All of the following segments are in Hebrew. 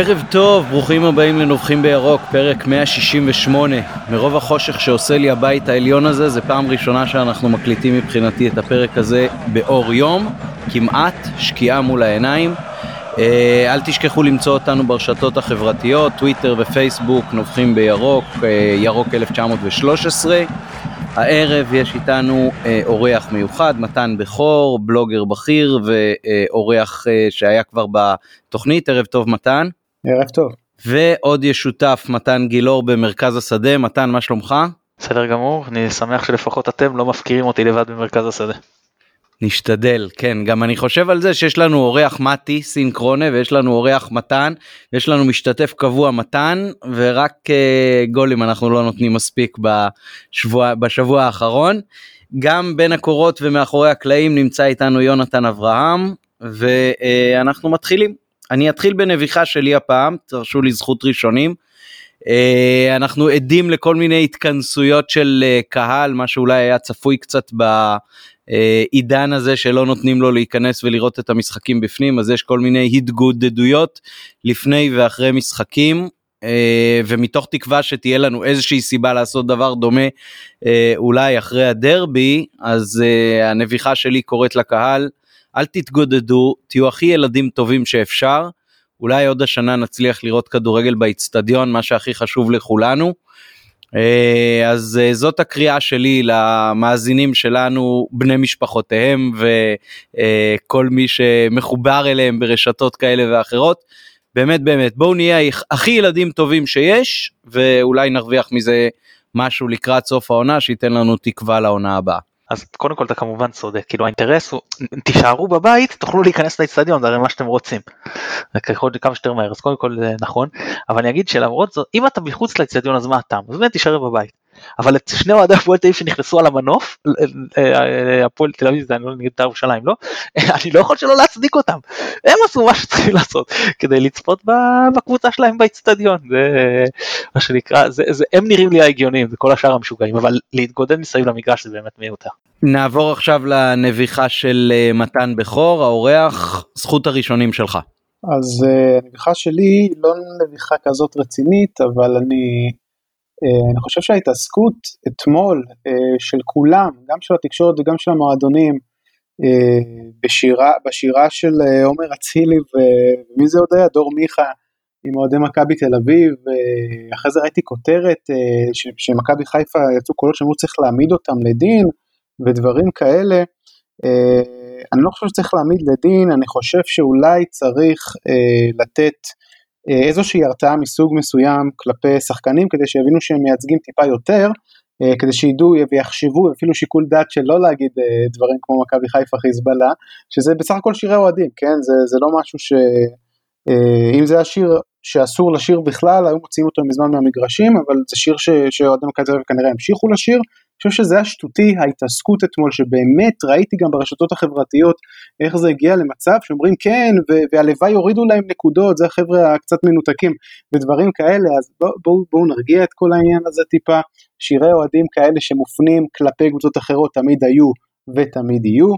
ערב טוב, ברוכים הבאים לנובחים בירוק, פרק 168. מרוב החושך שעושה לי הבית העליון הזה, זה פעם ראשונה שאנחנו מקליטים מבחינתי את הפרק הזה באור יום, כמעט, שקיעה מול העיניים. אה, אל תשכחו למצוא אותנו ברשתות החברתיות, טוויטר ופייסבוק, נובחים בירוק, אה, ירוק 1913. הערב יש איתנו אה, אורח מיוחד, מתן בכור, בלוגר בכיר ואורח שהיה כבר בתוכנית. ערב טוב מתן. ערב טוב. ועוד יש שותף מתן גילאור במרכז השדה. מתן, מה שלומך? בסדר גמור, אני שמח שלפחות אתם לא מפקירים אותי לבד במרכז השדה. נשתדל, כן, גם אני חושב על זה שיש לנו אורח מתי סינכרונה ויש לנו אורח מתן, יש לנו משתתף קבוע מתן ורק uh, גולים אנחנו לא נותנים מספיק בשבוע, בשבוע האחרון. גם בין הקורות ומאחורי הקלעים נמצא איתנו יונתן אברהם ואנחנו uh, מתחילים. אני אתחיל בנביחה שלי הפעם, תרשו לי זכות ראשונים. Uh, אנחנו עדים לכל מיני התכנסויות של uh, קהל, מה שאולי היה צפוי קצת בעידן הזה שלא נותנים לו להיכנס ולראות את המשחקים בפנים, אז יש כל מיני התגודדויות לפני ואחרי משחקים. ומתוך תקווה שתהיה לנו איזושהי סיבה לעשות דבר דומה אולי אחרי הדרבי אז הנביחה שלי קוראת לקהל אל תתגודדו תהיו הכי ילדים טובים שאפשר אולי עוד השנה נצליח לראות כדורגל באיצטדיון מה שהכי חשוב לכולנו. אה, אז אה, זאת הקריאה שלי למאזינים שלנו בני משפחותיהם וכל מי שמחובר אליהם ברשתות כאלה ואחרות. באמת באמת בואו נהיה הכי ילדים טובים שיש ואולי נרוויח מזה משהו לקראת סוף העונה שייתן לנו תקווה לעונה הבאה. אז קודם כל אתה כמובן צודק כאילו האינטרס הוא תישארו בבית תוכלו להיכנס לאצטדיון זה הרי מה שאתם רוצים. כמה שיותר מהר אז קודם כל זה נכון אבל אני אגיד שלמרות זאת אם אתה מחוץ לאצטדיון אז מה הטעם אז באמת תישאר בבית. אבל את שני אוהדי הפועל תל אביב שנכנסו על המנוף, אה, אה, הפועל תל אביב זה אני לא נגד בית"ר ירושלים לא, אני לא יכול שלא להצדיק אותם, הם עשו מה שצריכים לעשות כדי לצפות בקבוצה שלהם באצטדיון, זה מה שנקרא, זה, זה, הם נראים לי ההגיוניים וכל השאר המשוגעים, אבל להתגודד מסביב למגרש זה באמת מיותר. נעבור עכשיו לנביחה של אה, מתן בכור, האורח, זכות הראשונים שלך. אז הנביחה שלי לא נביחה כזאת רצינית, אבל אני אני חושב שההתעסקות אתמול אה, של כולם, גם של התקשורת וגם של המועדונים, אה, בשירה, בשירה של עומר אצילי ומי זה עוד היה? דור מיכה עם אוהדי מכבי תל אביב, אחרי זה ראיתי כותרת שמכבי חיפה יצאו קולות שאמרו צריך להעמיד אותם לדין ודברים כאלה. אני לא חושב שצריך להעמיד לדין, אני חושב שאולי צריך לתת אה, איזושהי הרתעה מסוג מסוים כלפי שחקנים כדי שיבינו שהם מייצגים טיפה יותר, אה, כדי שידעו ויחשבו אפילו שיקול דעת של לא להגיד אה, דברים כמו מכבי חיפה חיזבאללה, שזה בסך הכל שירי אוהדים, כן? זה, זה לא משהו ש... אם זה היה שיר שאסור לשיר בכלל, היו מוציאים אותו מזמן מהמגרשים, אבל זה שיר שאוהדי מכבי כנראה המשיכו לשיר, אני חושב שזה היה שטותי ההתעסקות אתמול, שבאמת ראיתי גם ברשתות החברתיות איך זה הגיע למצב שאומרים כן, והלוואי יורידו להם נקודות, זה החבר'ה הקצת מנותקים ודברים כאלה, אז בואו בוא, בוא נרגיע את כל העניין הזה טיפה, שירי אוהדים כאלה שמופנים כלפי קבוצות אחרות תמיד היו ותמיד יהיו.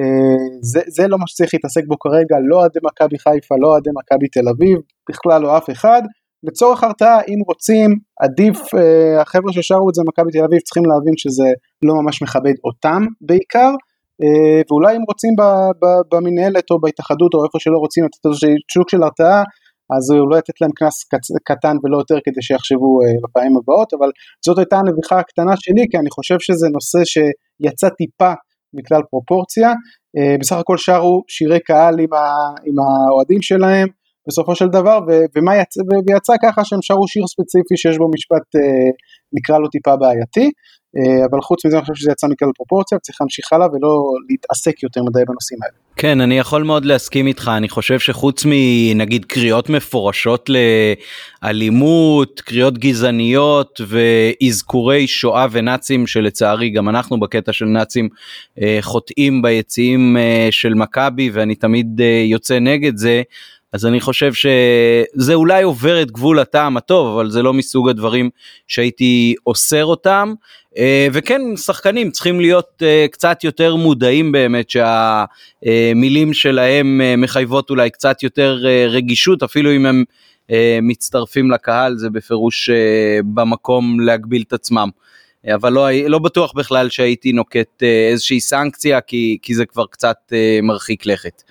אה, זה, זה לא מה שצריך להתעסק בו כרגע, לא אוהדי מכבי חיפה, לא אוהדי מכבי תל אביב, בכלל לא אף אחד. לצורך הרתעה אם רוצים עדיף אה, החבר'ה ששרו את זה במכבי תל אביב צריכים להבין שזה לא ממש מכבד אותם בעיקר אה, ואולי אם רוצים במנהלת או בהתאחדות או איפה שלא רוצים לתת איזה שוק של הרתעה אז אולי לתת להם קנס קטן ולא יותר כדי שיחשבו אה, בפעמים הבאות אבל זאת הייתה הנביכה הקטנה שלי כי אני חושב שזה נושא שיצא טיפה מכלל פרופורציה. אה, בסך הכל שרו שירי קהל עם, ה, עם האוהדים שלהם בסופו של דבר, ו- ומה יצא, ויצא ככה שהם שרו שיר ספציפי שיש בו משפט, אה, נקרא לו טיפה בעייתי, אה, אבל חוץ מזה אני חושב שזה יצא מכלל פרופורציה, צריך להמשיך הלאה ולא להתעסק יותר מדי בנושאים האלה. כן, אני יכול מאוד להסכים איתך, אני חושב שחוץ מנגיד קריאות מפורשות לאלימות, קריאות גזעניות ואזכורי שואה ונאצים שלצערי גם אנחנו בקטע של נאצים אה, חוטאים ביציעים אה, של מכבי ואני תמיד אה, יוצא נגד זה. אז אני חושב שזה אולי עובר את גבול הטעם הטוב, אבל זה לא מסוג הדברים שהייתי אוסר אותם. אה, וכן, שחקנים צריכים להיות אה, קצת יותר מודעים באמת שהמילים שלהם אה, מחייבות אולי קצת יותר רגישות, אפילו אם הם מצטרפים לקהל זה בפירוש במקום להגביל את עצמם. אבל לא, לא בטוח בכלל שהייתי נוקט איזושהי סנקציה כי, כי זה כבר קצת מרחיק לכת.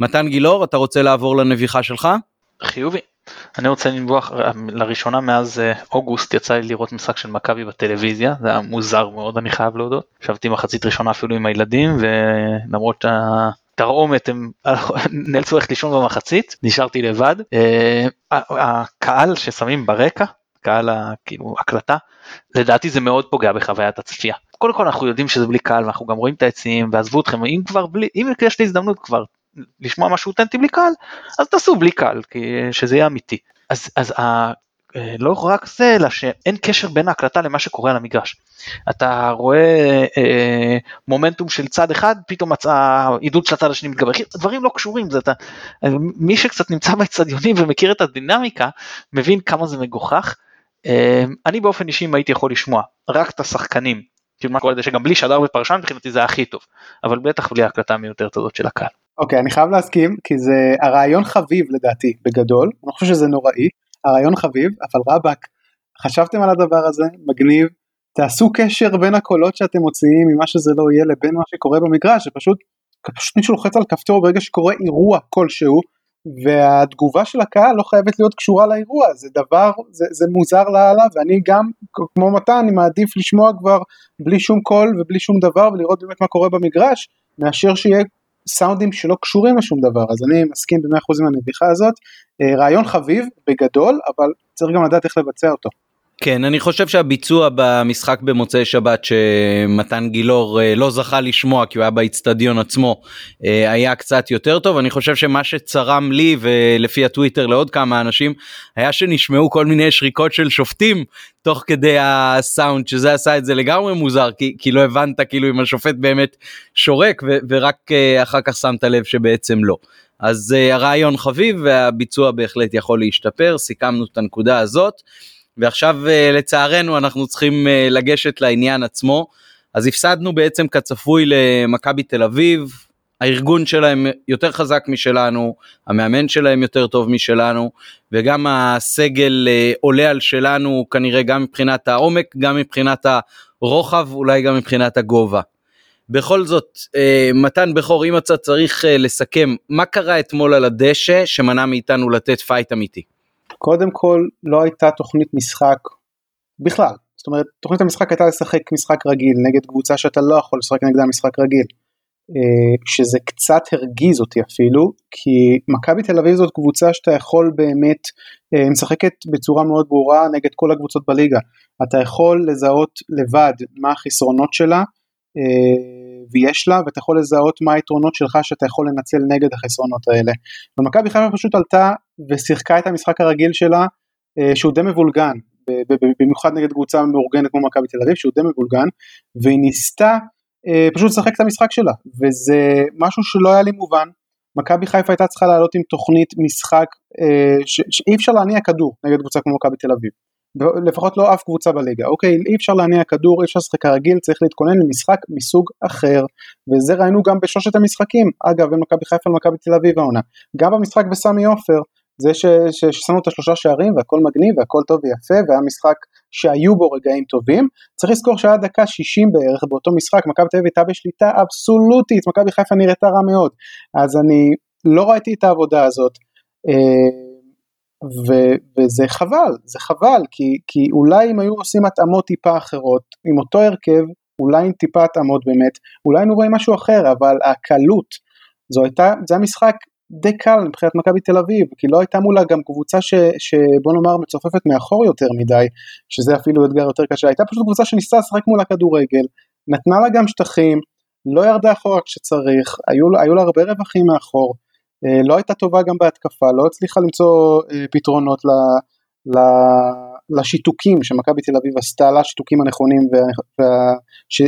מתן גילאור אתה רוצה לעבור לנביחה שלך? חיובי. אני רוצה לנבוח לראשונה מאז אה, אוגוסט יצא לי לראות משחק של מכבי בטלוויזיה זה היה מוזר מאוד אני חייב להודות ישבתי מחצית ראשונה אפילו עם הילדים ולמרות התרעומת הם נאלצו ללכת לישון במחצית נשארתי לבד אה, הקהל ששמים ברקע קהל כאילו הקלטה לדעתי זה מאוד פוגע בחוויית הצפייה קודם כל אנחנו יודעים שזה בלי קהל ואנחנו גם רואים את העצים ועזבו אתכם אם כבר בלי אם יש לי הזדמנות כבר לשמוע משהו אותנטי בלי קהל, אז תעשו בלי קהל, כי שזה יהיה אמיתי. אז, אז ה, אה, לא רק זה, אלא שאין קשר בין ההקלטה למה שקורה על המגרש. אתה רואה אה, מומנטום של צד אחד, פתאום העידוד של הצד השני מתגבר, דברים לא קשורים, זה אתה, מי שקצת נמצא באצטדיונים ומכיר את הדינמיקה, מבין כמה זה מגוחך. אה, אני באופן אישי אם הייתי יכול לשמוע רק את השחקנים, כאילו מה קורה לזה שגם בלי שדר ופרשן מבחינתי זה הכי טוב, אבל בטח בלי ההקלטה המיותרת הזאת של הקהל. אוקיי, okay, אני חייב להסכים, כי זה הרעיון חביב לדעתי, בגדול, אני חושב שזה נוראי, הרעיון חביב, אבל רבאק, חשבתם על הדבר הזה, מגניב, תעשו קשר בין הקולות שאתם מוציאים ממה שזה לא יהיה לבין מה שקורה במגרש, שפשוט פשוט מישהו לוחץ על כפתור ברגע שקורה אירוע כלשהו, והתגובה של הקהל לא חייבת להיות קשורה לאירוע, זה דבר, זה, זה מוזר לאללה, ואני גם, כמו מתן, אני מעדיף לשמוע כבר בלי שום קול ובלי שום דבר ולראות באמת מה קורה במגרש, מאשר שיהיה סאונדים שלא קשורים לשום דבר, אז אני מסכים ב-100% עם הנביחה הזאת, אה, רעיון חביב בגדול, אבל צריך גם לדעת איך לבצע אותו. כן, אני חושב שהביצוע במשחק במוצאי שבת שמתן גילאור אה, לא זכה לשמוע כי הוא היה באיצטדיון עצמו אה, היה קצת יותר טוב. אני חושב שמה שצרם לי ולפי הטוויטר לעוד כמה אנשים היה שנשמעו כל מיני שריקות של שופטים תוך כדי הסאונד שזה עשה את זה לגמרי מוזר כי, כי לא הבנת כאילו אם השופט באמת שורק ו, ורק אה, אחר כך שמת לב שבעצם לא. אז הרעיון חביב והביצוע בהחלט יכול להשתפר סיכמנו את הנקודה הזאת. ועכשיו אה, לצערנו אנחנו צריכים אה, לגשת לעניין עצמו. אז הפסדנו בעצם כצפוי למכבי תל אביב, הארגון שלהם יותר חזק משלנו, המאמן שלהם יותר טוב משלנו, וגם הסגל אה, עולה על שלנו כנראה גם מבחינת העומק, גם מבחינת הרוחב, אולי גם מבחינת הגובה. בכל זאת, מתן בכור, אם אתה צריך לסכם, מה קרה אתמול על הדשא שמנע מאיתנו לתת פייט אמיתי? קודם כל לא הייתה תוכנית משחק בכלל, זאת אומרת תוכנית המשחק הייתה לשחק משחק רגיל נגד קבוצה שאתה לא יכול לשחק נגדה משחק רגיל, אה, שזה קצת הרגיז אותי אפילו, כי מכבי תל אביב זאת קבוצה שאתה יכול באמת, אה, משחקת בצורה מאוד ברורה נגד כל הקבוצות בליגה, אתה יכול לזהות לבד מה החסרונות שלה, ויש לה ואתה יכול לזהות מה היתרונות שלך שאתה יכול לנצל נגד החסרונות האלה. ומכבי חיפה פשוט עלתה ושיחקה את המשחק הרגיל שלה אה, שהוא די מבולגן במיוחד נגד קבוצה מאורגנת כמו מכבי תל אביב שהוא די מבולגן והיא ניסתה אה, פשוט לשחק את המשחק שלה וזה משהו שלא היה לי מובן. מכבי חיפה הייתה צריכה לעלות עם תוכנית משחק אה, שאי אפשר להניע כדור נגד קבוצה כמו מכבי תל אביב. לפחות לא אף קבוצה בליגה, אוקיי, אי אפשר להניע כדור, אי אפשר לשחק כרגיל, צריך להתכונן למשחק מסוג אחר, וזה ראינו גם בשלושת המשחקים, אגב, בין מכבי חיפה למכבי תל אביב העונה, גם במשחק בסמי עופר, זה ששמנו את השלושה שערים והכל מגניב והכל טוב ויפה והיה משחק שהיו בו רגעים טובים, צריך לזכור שהיה דקה 60 בערך באותו משחק, מכבי תל אביב הייתה בשליטה אבסולוטית, מכבי חיפה נראתה רע מאוד, אז אני לא ראיתי את העבודה הזאת. אה, ו- וזה חבל, זה חבל, כי, כי אולי אם היו עושים התאמות טיפה אחרות, עם אותו הרכב, אולי עם טיפה התאמות באמת, אולי היינו רואים משהו אחר, אבל הקלות, זו הייתה, זה היה משחק די קל מבחינת מכבי תל אביב, כי לא הייתה מולה גם קבוצה ש, שבוא נאמר מצופפת מאחור יותר מדי, שזה אפילו אתגר יותר קשה, הייתה פשוט קבוצה שניסתה לשחק מול הכדורגל, נתנה לה גם שטחים, לא ירדה אחורה כשצריך, היו, היו לה הרבה רווחים מאחור, לא הייתה טובה גם בהתקפה, לא הצליחה למצוא אה, פתרונות ל, ל, לשיתוקים שמכבי תל אביב עשתה, לשיתוקים הנכונים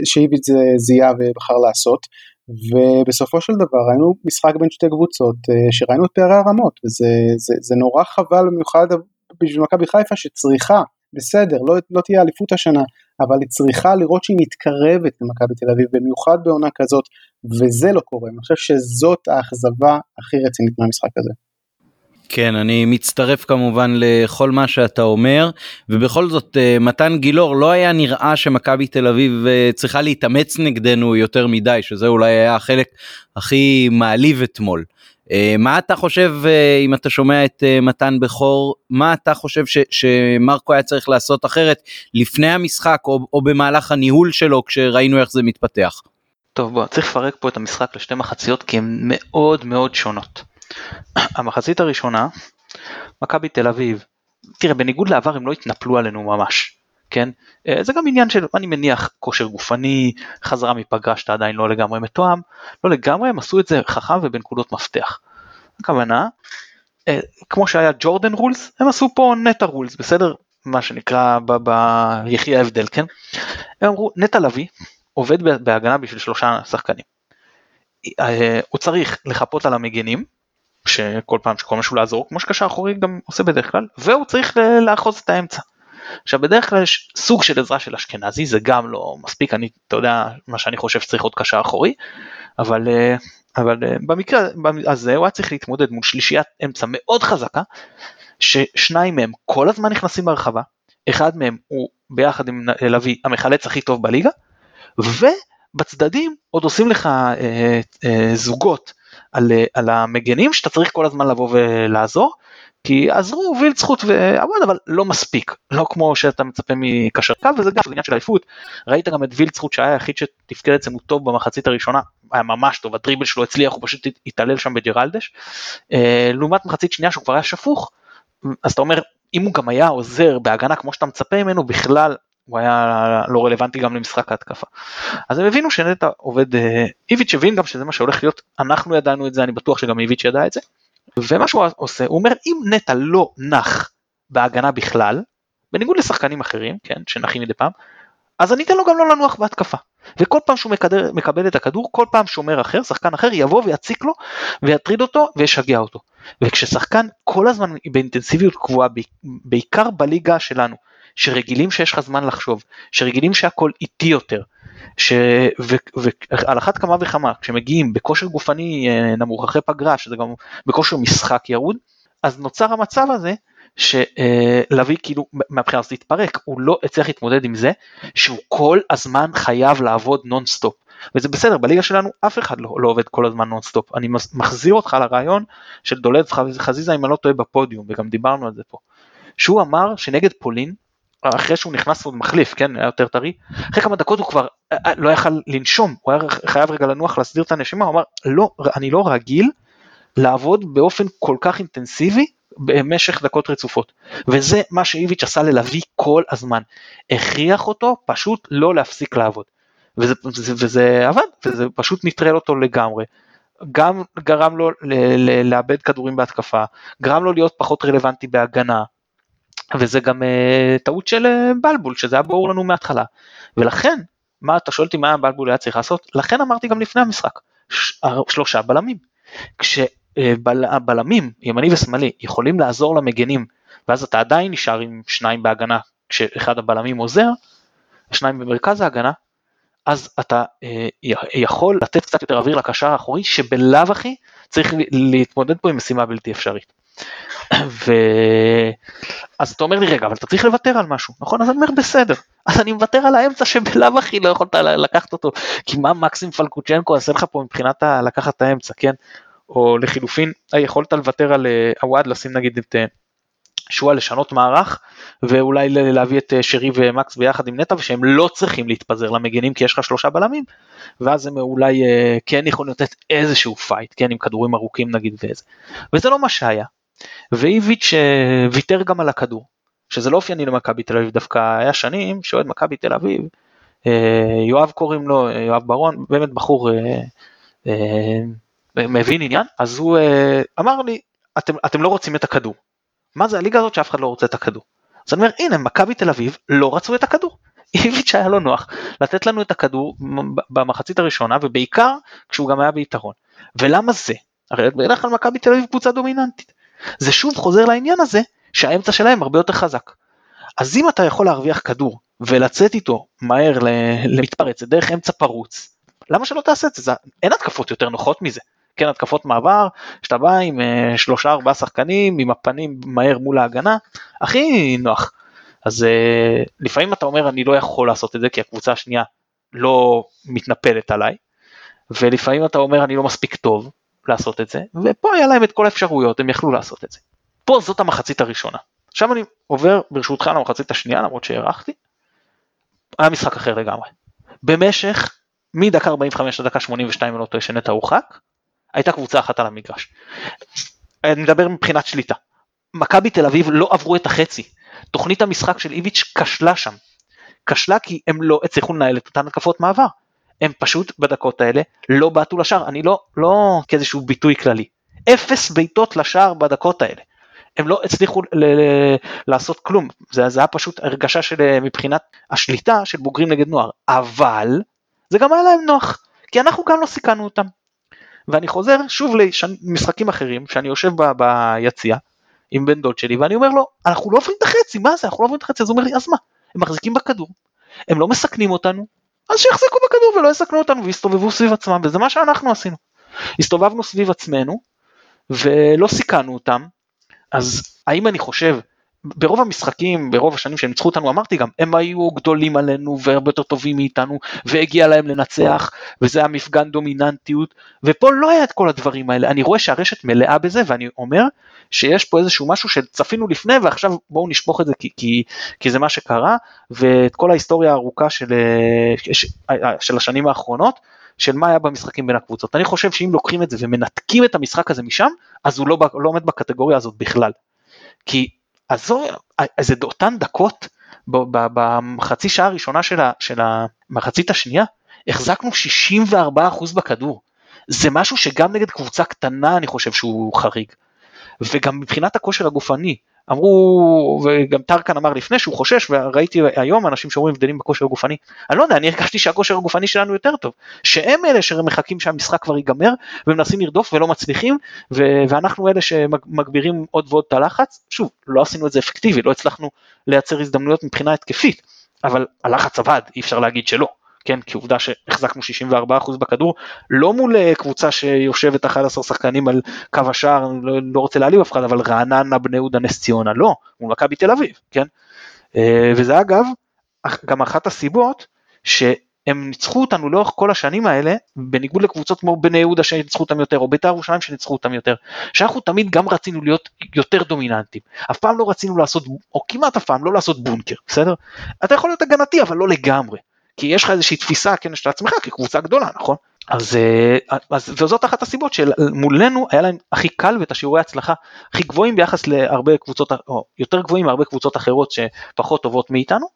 שאיביץ' זיהה ובחר לעשות, ובסופו של דבר ראינו משחק בין שתי קבוצות אה, שראינו את פערי הרמות, וזה זה, זה נורא חבל במיוחד בשביל מכבי חיפה שצריכה, בסדר, לא, לא תהיה אליפות השנה, אבל היא צריכה לראות שהיא מתקרבת למכבי תל אביב, במיוחד בעונה כזאת, וזה לא קורה. אני חושב שזאת האכזבה הכי רצינית מהמשחק הזה. כן, אני מצטרף כמובן לכל מה שאתה אומר, ובכל זאת אה, מתן גילאור לא היה נראה שמכבי תל אביב אה, צריכה להתאמץ נגדנו יותר מדי, שזה אולי היה החלק הכי מעליב אתמול. אה, מה אתה חושב, אם אתה שומע את מתן בכור, מה אתה חושב ש, שמרקו היה צריך לעשות אחרת לפני המשחק או, או במהלך הניהול שלו כשראינו איך זה מתפתח? טוב בוא, צריך לפרק פה את המשחק לשתי מחציות כי הן מאוד מאוד שונות. המחצית הראשונה, מכבי תל אביב, תראה בניגוד לעבר הם לא התנפלו עלינו ממש, כן? אה, זה גם עניין של אני מניח כושר גופני, חזרה מפגרה שאתה עדיין לא לגמרי מתואם, לא לגמרי הם עשו את זה חכם ובנקודות מפתח. הכוונה, אה, כמו שהיה ג'ורדן רולס, הם עשו פה נטע רולס, בסדר? מה שנקרא ביחי ההבדל, כן? הם אמרו נטע לביא עובד בהגנה בשביל שלושה שחקנים. אה, הוא צריך לחפות על המגנים, שכל פעם שכל משהו לעזור כמו שקשר אחורי גם עושה בדרך כלל והוא צריך לאחוז את האמצע. עכשיו בדרך כלל יש סוג של עזרה של אשכנזי זה גם לא מספיק אני אתה יודע מה שאני חושב שצריך עוד קשר אחורי אבל אה, אבל אה, במקרה הזה הוא היה צריך להתמודד מול שלישיית אמצע מאוד חזקה ששניים מהם כל הזמן נכנסים ברחבה אחד מהם הוא ביחד עם לביא המחלץ הכי טוב בליגה ובצדדים עוד עושים לך אה, אה, זוגות על, על המגנים שאתה צריך כל הזמן לבוא ולעזור, כי עזרו וילצחוט ועבוד אבל לא מספיק, לא כמו שאתה מצפה מקשר קו וזה גם עניין של עייפות, ראית גם את וילצחוט שהיה היחיד שתפקד אצלנו טוב במחצית הראשונה, היה ממש טוב, הדריבל שלו הצליח, הוא פשוט התעלל שם בג'רלדש, אה, לעומת מחצית שנייה שהוא כבר היה שפוך, אז אתה אומר אם הוא גם היה עוזר בהגנה כמו שאתה מצפה ממנו בכלל הוא היה לא רלוונטי גם למשחק ההתקפה. אז הם הבינו שנטע עובד, אה, איביץ' הבין גם שזה מה שהולך להיות, אנחנו ידענו את זה, אני בטוח שגם איביץ' ידע את זה. ומה שהוא עושה, הוא אומר אם נטע לא נח בהגנה בכלל, בניגוד לשחקנים אחרים, כן, שנחים מדי פעם, אז אני אתן לו גם לא לנוח בהתקפה. וכל פעם שהוא מקדר, מקבל את הכדור, כל פעם שומר אחר, שחקן אחר, יבוא ויציק לו ויטריד אותו וישגע אותו. וכששחקן כל הזמן באינטנסיביות קבועה, בעיקר בליגה שלנו, שרגילים שיש לך זמן לחשוב, שרגילים שהכל איטי יותר, ש... ו... ועל אחת כמה וכמה כשמגיעים בכושר גופני אה, נמוך אחרי פגרה שזה גם בכושר משחק ירוד אז נוצר המצב הזה שלוי כאילו מהבחינה הזאת התפרק הוא לא הצליח להתמודד עם זה שהוא כל הזמן חייב לעבוד נונסטופ. וזה בסדר בליגה שלנו אף אחד לא, לא עובד כל הזמן נונסטופ. אני מחזיר אותך לרעיון של דולד חזיזה אם אני לא טועה בפודיום וגם דיברנו על זה פה. שהוא אמר שנגד פולין אחרי שהוא נכנס ועוד מחליף, כן, היה יותר טרי, אחרי כמה דקות הוא כבר אה, אה, לא יכל לנשום, הוא היה חייב רגע לנוח להסדיר את הנשימה, הוא אמר, לא, אני לא רגיל לעבוד באופן כל כך אינטנסיבי במשך דקות רצופות. וזה מה שאיביץ' עשה ללוי כל הזמן, הכריח אותו פשוט לא להפסיק לעבוד. וזה, וזה, וזה עבד, וזה פשוט נטרל אותו לגמרי. גם גרם לו לאבד כדורים בהתקפה, גרם לו להיות פחות רלוונטי בהגנה, וזה גם uh, טעות של uh, בלבול שזה היה ברור לנו מההתחלה ולכן מה אתה שואל אותי מה בלבול היה צריך לעשות לכן אמרתי גם לפני המשחק ש, שלושה בלמים כשבלמים uh, ימני ושמאלי יכולים לעזור למגנים ואז אתה עדיין נשאר עם שניים בהגנה כשאחד הבלמים עוזר שניים במרכז ההגנה אז אתה uh, יכול לתת קצת יותר אוויר לקשר האחורי שבלאו הכי צריך להתמודד פה עם משימה בלתי אפשרית. ו... אז אתה אומר לי רגע אבל אתה צריך לוותר על משהו נכון? אז אני אומר בסדר אז אני מוותר על האמצע שבלאו הכי לא יכולת לקחת אותו. כי מה מקסים פלקוצ'נקו עושה לך פה מבחינת לקחת את האמצע כן? או לחילופין יכולת לוותר על עווד לשים נגיד את שועה לשנות מערך ואולי להביא את שרי ומקס ביחד עם נטע ושהם לא צריכים להתפזר למגנים כי יש לך שלושה בלמים. ואז הם אולי כן יכולים לתת איזשהו fight כן? עם כדורים ארוכים נגיד ואיזה וזה לא מה שהיה ואיביץ' אה, ויתר גם על הכדור, שזה לא אופייני למכבי תל אביב, דווקא היה שנים שאוהד מכבי תל אביב, אה, יואב קוראים לו, אה, יואב ברון, באמת בחור מבין עניין, אז הוא אמר לי, אתם, אתם לא רוצים את הכדור. מה זה הליגה הזאת שאף אחד לא רוצה את הכדור? אז אני אומר, הנה, מכבי תל אביב לא רצו את הכדור. איביץ' היה לו נוח לתת לנו את הכדור במחצית הראשונה ובעיקר כשהוא גם היה ביתרון. ולמה זה? הרי בדרך כלל מכבי תל אביב קבוצה דומיננטית. זה שוב חוזר לעניין הזה שהאמצע שלהם הרבה יותר חזק. אז אם אתה יכול להרוויח כדור ולצאת איתו מהר למתפרצת דרך אמצע פרוץ, למה שלא תעשה את זה? אין התקפות יותר נוחות מזה. כן התקפות מעבר, שאתה בא עם uh, שלושה ארבעה שחקנים עם הפנים מהר מול ההגנה, הכי נוח. אז uh, לפעמים אתה אומר אני לא יכול לעשות את זה כי הקבוצה השנייה לא מתנפלת עליי, ולפעמים אתה אומר אני לא מספיק טוב לעשות את זה, ופה היה להם את כל האפשרויות, הם יכלו לעשות את זה. פה זאת המחצית הראשונה. עכשיו אני עובר ברשותך למחצית השנייה למרות שהארכתי. היה משחק אחר לגמרי. במשך מדקה 45 לדקה 82 אם לא טועה שנטע הורחק, הייתה קבוצה אחת על המגרש. אני מדבר מבחינת שליטה. מכבי תל אביב לא עברו את החצי. תוכנית המשחק של איביץ' כשלה שם. כשלה כי הם לא הצליחו לנהל את אותן התקפות מעבר. הם פשוט בדקות האלה לא בעטו לשער, אני לא, לא כאיזשהו ביטוי כללי. אפס בעיטות לשער בדקות האלה. הם לא הצליחו ל- ל- לעשות כלום, זה, זה היה פשוט הרגשה של מבחינת השליטה של בוגרים נגד נוער, אבל זה גם היה להם נוח, כי אנחנו גם לא סיכנו אותם. ואני חוזר שוב למשחקים אחרים, שאני יושב ב- ביציע עם בן דוד שלי ואני אומר לו, אנחנו לא עוברים את החצי, מה זה, אנחנו לא עוברים את החצי, אז הוא אומר לי, אז מה, הם מחזיקים בכדור, הם לא מסכנים אותנו, אז שיחזיקו בכדור ולא יסכנו אותנו ויסתובבו סביב עצמם, וזה מה שאנחנו עשינו. הסתובבנו סביב עצמנו ולא סיכנו אותם, אז האם אני חושב, ברוב המשחקים, ברוב השנים שהם ניצחו אותנו, אמרתי גם, הם היו גדולים עלינו והרבה יותר טובים מאיתנו, והגיע להם לנצח, וזה היה מפגן דומיננטיות, ופה לא היה את כל הדברים האלה, אני רואה שהרשת מלאה בזה, ואני אומר שיש פה איזשהו משהו שצפינו לפני, ועכשיו בואו נשפוך את זה כי, כי, כי זה מה שקרה, ואת כל ההיסטוריה הארוכה של, של השנים האחרונות, של מה היה במשחקים בין הקבוצות. אני חושב שאם לוקחים את זה ומנתקים את המשחק הזה משם, אז הוא לא, לא עומד בקטגוריה הזאת בכלל. כי עזור, זה אותן דקות בחצי שעה הראשונה של, ה, של המחצית השנייה, החזקנו 64% בכדור. זה משהו שגם נגד קבוצה קטנה אני חושב שהוא חריג. וגם מבחינת הכושר הגופני, אמרו, וגם טרקן אמר לפני שהוא חושש, וראיתי היום אנשים שאומרים הבדלים בכושר הגופני, אני לא יודע, אני הרגשתי שהכושר הגופני שלנו יותר טוב, שהם אלה שמחכים שהמשחק כבר ייגמר, ומנסים לרדוף ולא מצליחים, ו- ואנחנו אלה שמגבירים עוד ועוד את הלחץ, שוב, לא עשינו את זה אפקטיבי, לא הצלחנו לייצר הזדמנויות מבחינה התקפית, אבל הלחץ עבד, אי אפשר להגיד שלא. כן, כי עובדה שהחזקנו 64% בכדור, לא מול אה, קבוצה שיושבת 11 שחקנים על קו השער, לא, לא רוצה להעליב אף אחד, אבל רעננה, בני יהודה, נס ציונה, לא, מול מכבי תל אביב, כן? אה, וזה אגב, גם אחת הסיבות שהם ניצחו אותנו לאורך כל השנים האלה, בניגוד לקבוצות כמו בני יהודה שניצחו אותם יותר, או בית"ר ירושלים שניצחו אותם יותר, שאנחנו תמיד גם רצינו להיות יותר דומיננטים, אף פעם לא רצינו לעשות, או כמעט אף פעם לא לעשות בונקר, בסדר? אתה יכול להיות הגנתי, אבל לא לגמרי. כי יש לך איזושהי תפיסה כן של עצמך כקבוצה גדולה נכון אז, אה, אז וזאת אחת הסיבות שמולנו היה להם הכי קל ואת השיעורי הצלחה הכי גבוהים ביחס להרבה קבוצות או יותר גבוהים מהרבה קבוצות אחרות שפחות טובות מאיתנו.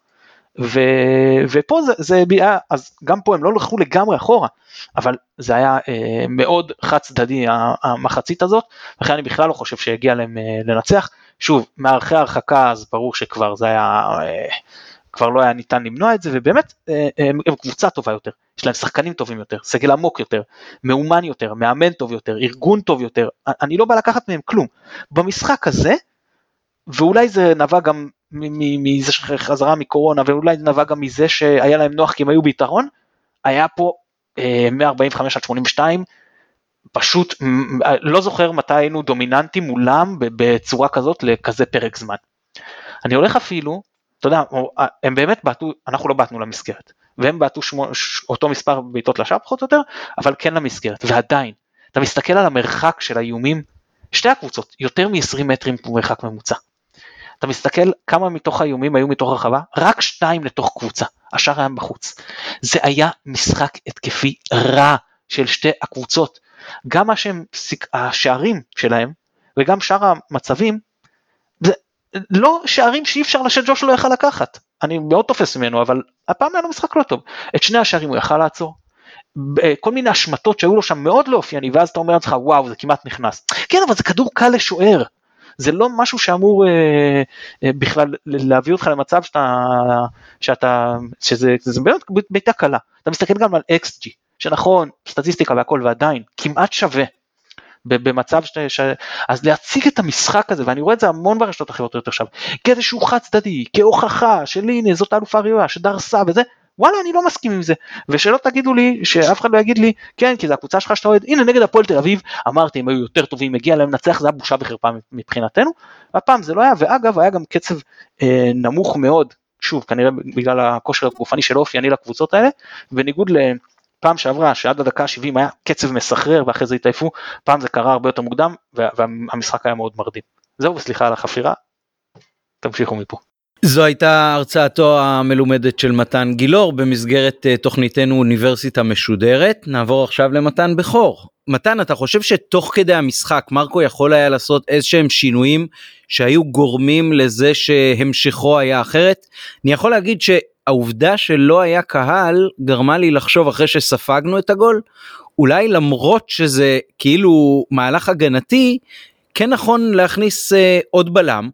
ו, ופה זה, זה ביאה אז גם פה הם לא הלכו לגמרי אחורה אבל זה היה אה, מאוד חד צדדי המחצית הזאת לכן אני בכלל לא חושב שהגיע להם אה, לנצח שוב מערכי ההרחקה אז ברור שכבר זה היה אה, כבר לא היה ניתן למנוע את זה ובאמת אה, הם, הם קבוצה טובה יותר, יש להם שחקנים טובים יותר, סגל עמוק יותר, מאומן יותר, מאמן טוב יותר, ארגון טוב יותר, אני לא בא לקחת מהם כלום. במשחק הזה, ואולי זה נבע גם מזה שחזרה מקורונה ואולי זה נבע גם מזה שהיה להם נוח כי הם היו ביתרון, היה פה אה, מ-45 עד 82 פשוט לא זוכר מתי היינו דומיננטים מולם בצורה כזאת לכזה פרק זמן. אני הולך אפילו אתה יודע, אה, הם באמת בעטו, אנחנו לא בעטנו למסגרת, והם בעטו אותו מספר בעיטות לשער פחות או יותר, אבל כן למסגרת, ועדיין, אתה מסתכל על המרחק של האיומים, שתי הקבוצות, יותר מ-20 מטרים מרחק ממוצע. אתה מסתכל כמה מתוך האיומים היו מתוך הרחבה, רק שתיים לתוך קבוצה, השאר היה בחוץ. זה היה משחק התקפי רע של שתי הקבוצות. גם מה שהם, השערים שלהם, וגם שאר המצבים, לא שערים שאי אפשר שג'וש לא יכל לקחת. אני מאוד תופס ממנו אבל הפעם היה לו משחק לא טוב. את שני השערים הוא יכל לעצור. כל מיני השמטות שהיו לו שם מאוד לא אופייני ואז אתה אומר לעצמך וואו זה כמעט נכנס. כן אבל זה כדור קל לשוער. זה לא משהו שאמור אה, אה, בכלל להביא אותך למצב שאתה, שאתה, שזה, שזה באמת בעיטה קלה. אתה מסתכל גם על XG, שנכון, סטטיסטיקה והכל ועדיין, כמעט שווה. במצב ש... ש... אז להציג את המשחק הזה ואני רואה את זה המון ברשתות החברתיות עכשיו כאיזשהו חד צדדי כהוכחה של הנה זאת אלופה ראויה שדרסה וזה וואלה אני לא מסכים עם זה. ושלא תגידו לי שאף אחד לא יגיד לי כן כי זה הקבוצה שלך שאתה אוהד הנה נגד הפועל תל אביב אמרתי הם היו יותר טובים מגיע להם לנצח זה היה בושה וחרפה מבחינתנו. הפעם זה לא היה ואגב היה גם קצב אה, נמוך מאוד שוב כנראה בגלל הכושר הגופני שלא אופייני לקבוצות האלה בניגוד לפעם שעברה שעד הדקה ה-70 היה קצב מסחרר ואחרי זה התעייפו פעם זה קרה הרבה יותר מוקדם והמשחק היה מאוד מרדים. זהו וסליחה על החפירה. תמשיכו מפה. זו הייתה הרצאתו המלומדת של מתן גילאור במסגרת אה, תוכניתנו אוניברסיטה משודרת. נעבור עכשיו למתן בכור. מתן, אתה חושב שתוך כדי המשחק מרקו יכול היה לעשות איזשהם שינויים שהיו גורמים לזה שהמשכו היה אחרת? אני יכול להגיד שהעובדה שלא היה קהל גרמה לי לחשוב אחרי שספגנו את הגול, אולי למרות שזה כאילו מהלך הגנתי, כן נכון להכניס אה, עוד בלם.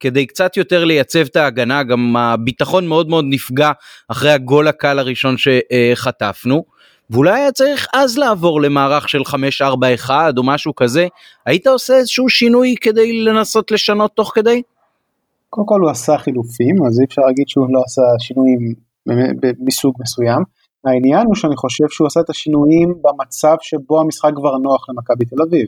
כדי קצת יותר לייצב את ההגנה, גם הביטחון מאוד מאוד נפגע אחרי הגול הקל הראשון שחטפנו. ואולי היה צריך אז לעבור למערך של 5-4-1 או משהו כזה, היית עושה איזשהו שינוי כדי לנסות לשנות תוך כדי? קודם כל הוא עשה חילופים, אז אי אפשר להגיד שהוא לא עשה שינויים מסוג מסוים. העניין הוא שאני חושב שהוא עשה את השינויים במצב שבו המשחק כבר נוח למכבי תל אביב.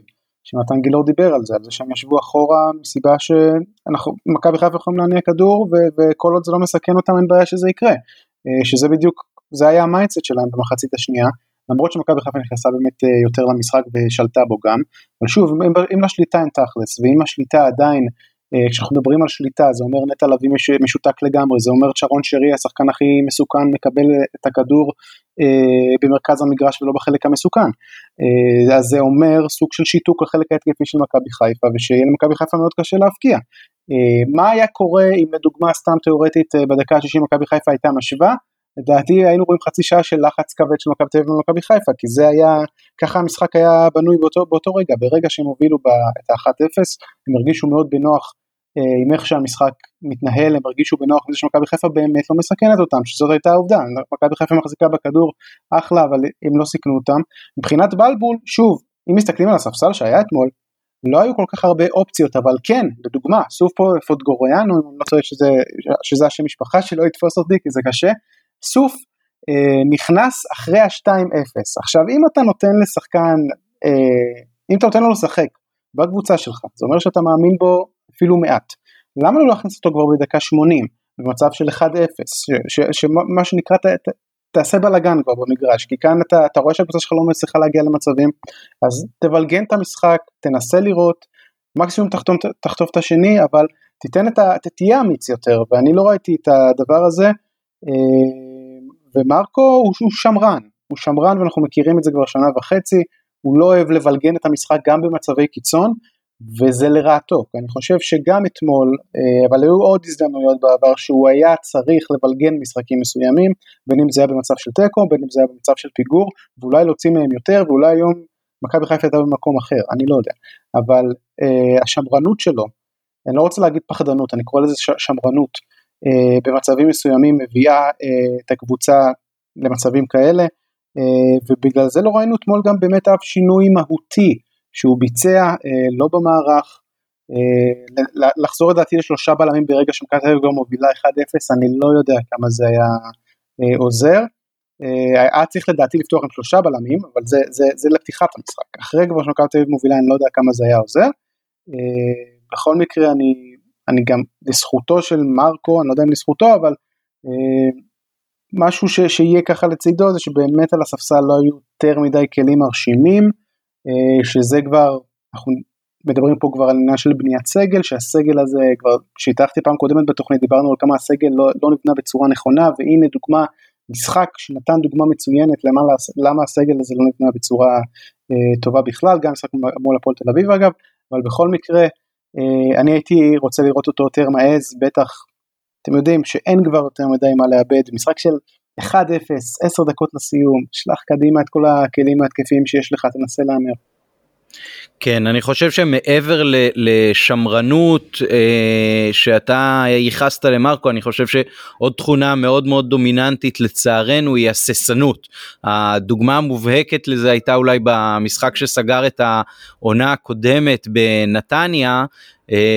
שנתן גילאור דיבר על זה, על זה שהם ישבו אחורה מסיבה שמכבי חיפה יכולים להניע כדור ו- וכל עוד זה לא מסכן אותם אין בעיה שזה יקרה, אה, שזה בדיוק, זה היה ה mindset שלהם במחצית השנייה, למרות שמכבי חיפה נכנסה באמת אה, יותר למשחק ושלטה בו גם, אבל שוב אם, לשליטה אין תכלס ואם השליטה עדיין כשאנחנו מדברים על שליטה זה אומר נטע לביא משותק לגמרי, זה אומר צ'רון שרי השחקן הכי מסוכן מקבל את הכדור אה, במרכז המגרש ולא בחלק המסוכן. אה, אז זה אומר סוג של שיתוק לחלק ההתקפי של מכבי חיפה ושיהיה למכבי חיפה מאוד קשה להבקיע. אה, מה היה קורה אם לדוגמה סתם תאורטית אה, בדקה ה-60 מכבי חיפה הייתה משווה? לדעתי היינו רואים חצי שעה של לחץ כבד של מכבי תל אביב ומכבי חיפה כי זה היה ככה המשחק היה בנוי באותו, באותו רגע. ברגע שהם הובילו את ה-1-0 הם הרגישו מאוד בנוח אה, עם איך שהמשחק מתנהל הם הרגישו בנוח עם זה שמכבי חיפה באמת לא מסכנת אותם שזאת הייתה העובדה. מכבי חיפה מחזיקה בכדור אחלה אבל הם לא סיכנו אותם. מבחינת בלבול שוב אם מסתכלים על הספסל שהיה אתמול לא היו כל כך הרבה אופציות אבל כן לדוגמה סוף פה פוטגוריאנו אם אני לא טועה שזה, שזה השם משפחה שלא יתפוס אותי כי זה קשה סוף אה, נכנס אחרי ה-2-0 עכשיו אם אתה נותן לשחקן אה, אם אתה נותן לו לשחק בקבוצה שלך זה אומר שאתה מאמין בו אפילו מעט. למה לא להכניס אותו כבר בדקה 80 במצב של 1-0 שמה שנקרא ת, ת, תעשה בלאגן כבר במגרש כי כאן אתה, אתה רואה שהקבוצה שלך לא מצליחה להגיע למצבים אז תבלגן את המשחק תנסה לראות מקסימום תחתום, תחטוף את השני אבל תיתן את ה... תהיה אמיץ יותר ואני לא ראיתי את הדבר הזה אה, ומרקו הוא, הוא שמרן הוא שמרן ואנחנו מכירים את זה כבר שנה וחצי הוא לא אוהב לבלגן את המשחק גם במצבי קיצון וזה לרעתו, אני חושב שגם אתמול, אה, אבל היו עוד הזדמנויות בעבר שהוא היה צריך לבלגן משחקים מסוימים, בין אם זה היה במצב של תיקו, בין אם זה היה במצב של פיגור, ואולי להוציא מהם יותר, ואולי היום מכבי חיפה הייתה במקום אחר, אני לא יודע, אבל אה, השמרנות שלו, אני לא רוצה להגיד פחדנות, אני קורא לזה שמרנות, במצבים מסוימים מביאה אה, את הקבוצה למצבים כאלה, אה, ובגלל זה לא ראינו אתמול גם באמת אף שינוי מהותי. שהוא ביצע אה, לא במערך, אה, לחזור לדעתי לשלושה בלמים ברגע שמכבי תל מובילה 1-0, אני לא יודע כמה זה היה אה, עוזר. אה, היה צריך לדעתי לפתוח עם שלושה בלמים, אבל זה, זה, זה לפתיחת המשחק. אחרי כבר שמכבי תל מובילה, אני לא יודע כמה זה היה עוזר. אה, בכל מקרה, אני, אני גם, לזכותו של מרקו, אני לא יודע אם לזכותו, אבל אה, משהו ש, שיהיה ככה לצידו זה שבאמת על הספסל לא היו יותר מדי כלים מרשימים. אה, שזה כבר, אנחנו מדברים פה כבר על עניין של בניית סגל, שהסגל הזה כבר, שהתארחתי פעם קודמת בתוכנית, דיברנו על כמה הסגל לא, לא נבנה בצורה נכונה, והנה דוגמה, משחק שנתן דוגמה מצוינת למה, למה הסגל הזה לא נבנה בצורה אה, טובה בכלל, גם משחק מול הפועל תל אביב אגב, אבל בכל מקרה, אני הייתי רוצה לראות אותו יותר מעז, בטח, אתם יודעים שאין כבר יותר מדי מה לאבד, משחק של 1-0, 10 דקות לסיום, שלח קדימה את כל הכלים ההתקפיים שיש לך, תנסה להמר. כן, אני חושב שמעבר לשמרנות אה, שאתה ייחסת למרקו, אני חושב שעוד תכונה מאוד מאוד דומיננטית לצערנו היא הססנות. הדוגמה המובהקת לזה הייתה אולי במשחק שסגר את העונה הקודמת בנתניה,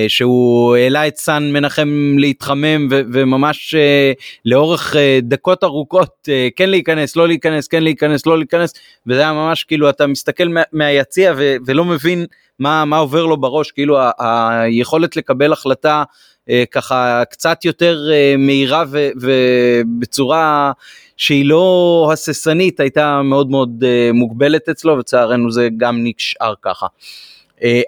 שהוא העלה את סאן מנחם להתחמם ו- וממש אה, לאורך אה, דקות ארוכות כן להיכנס לא להיכנס כן להיכנס לא להיכנס וזה היה ממש כאילו אתה מסתכל מה- מהיציע ולא מבין מה מה עובר לו בראש כאילו היכולת לקבל החלטה ככה קצת יותר מהירה ובצורה שהיא לא הססנית הייתה מאוד מאוד מוגבלת אצלו וצערנו זה גם נשאר ככה.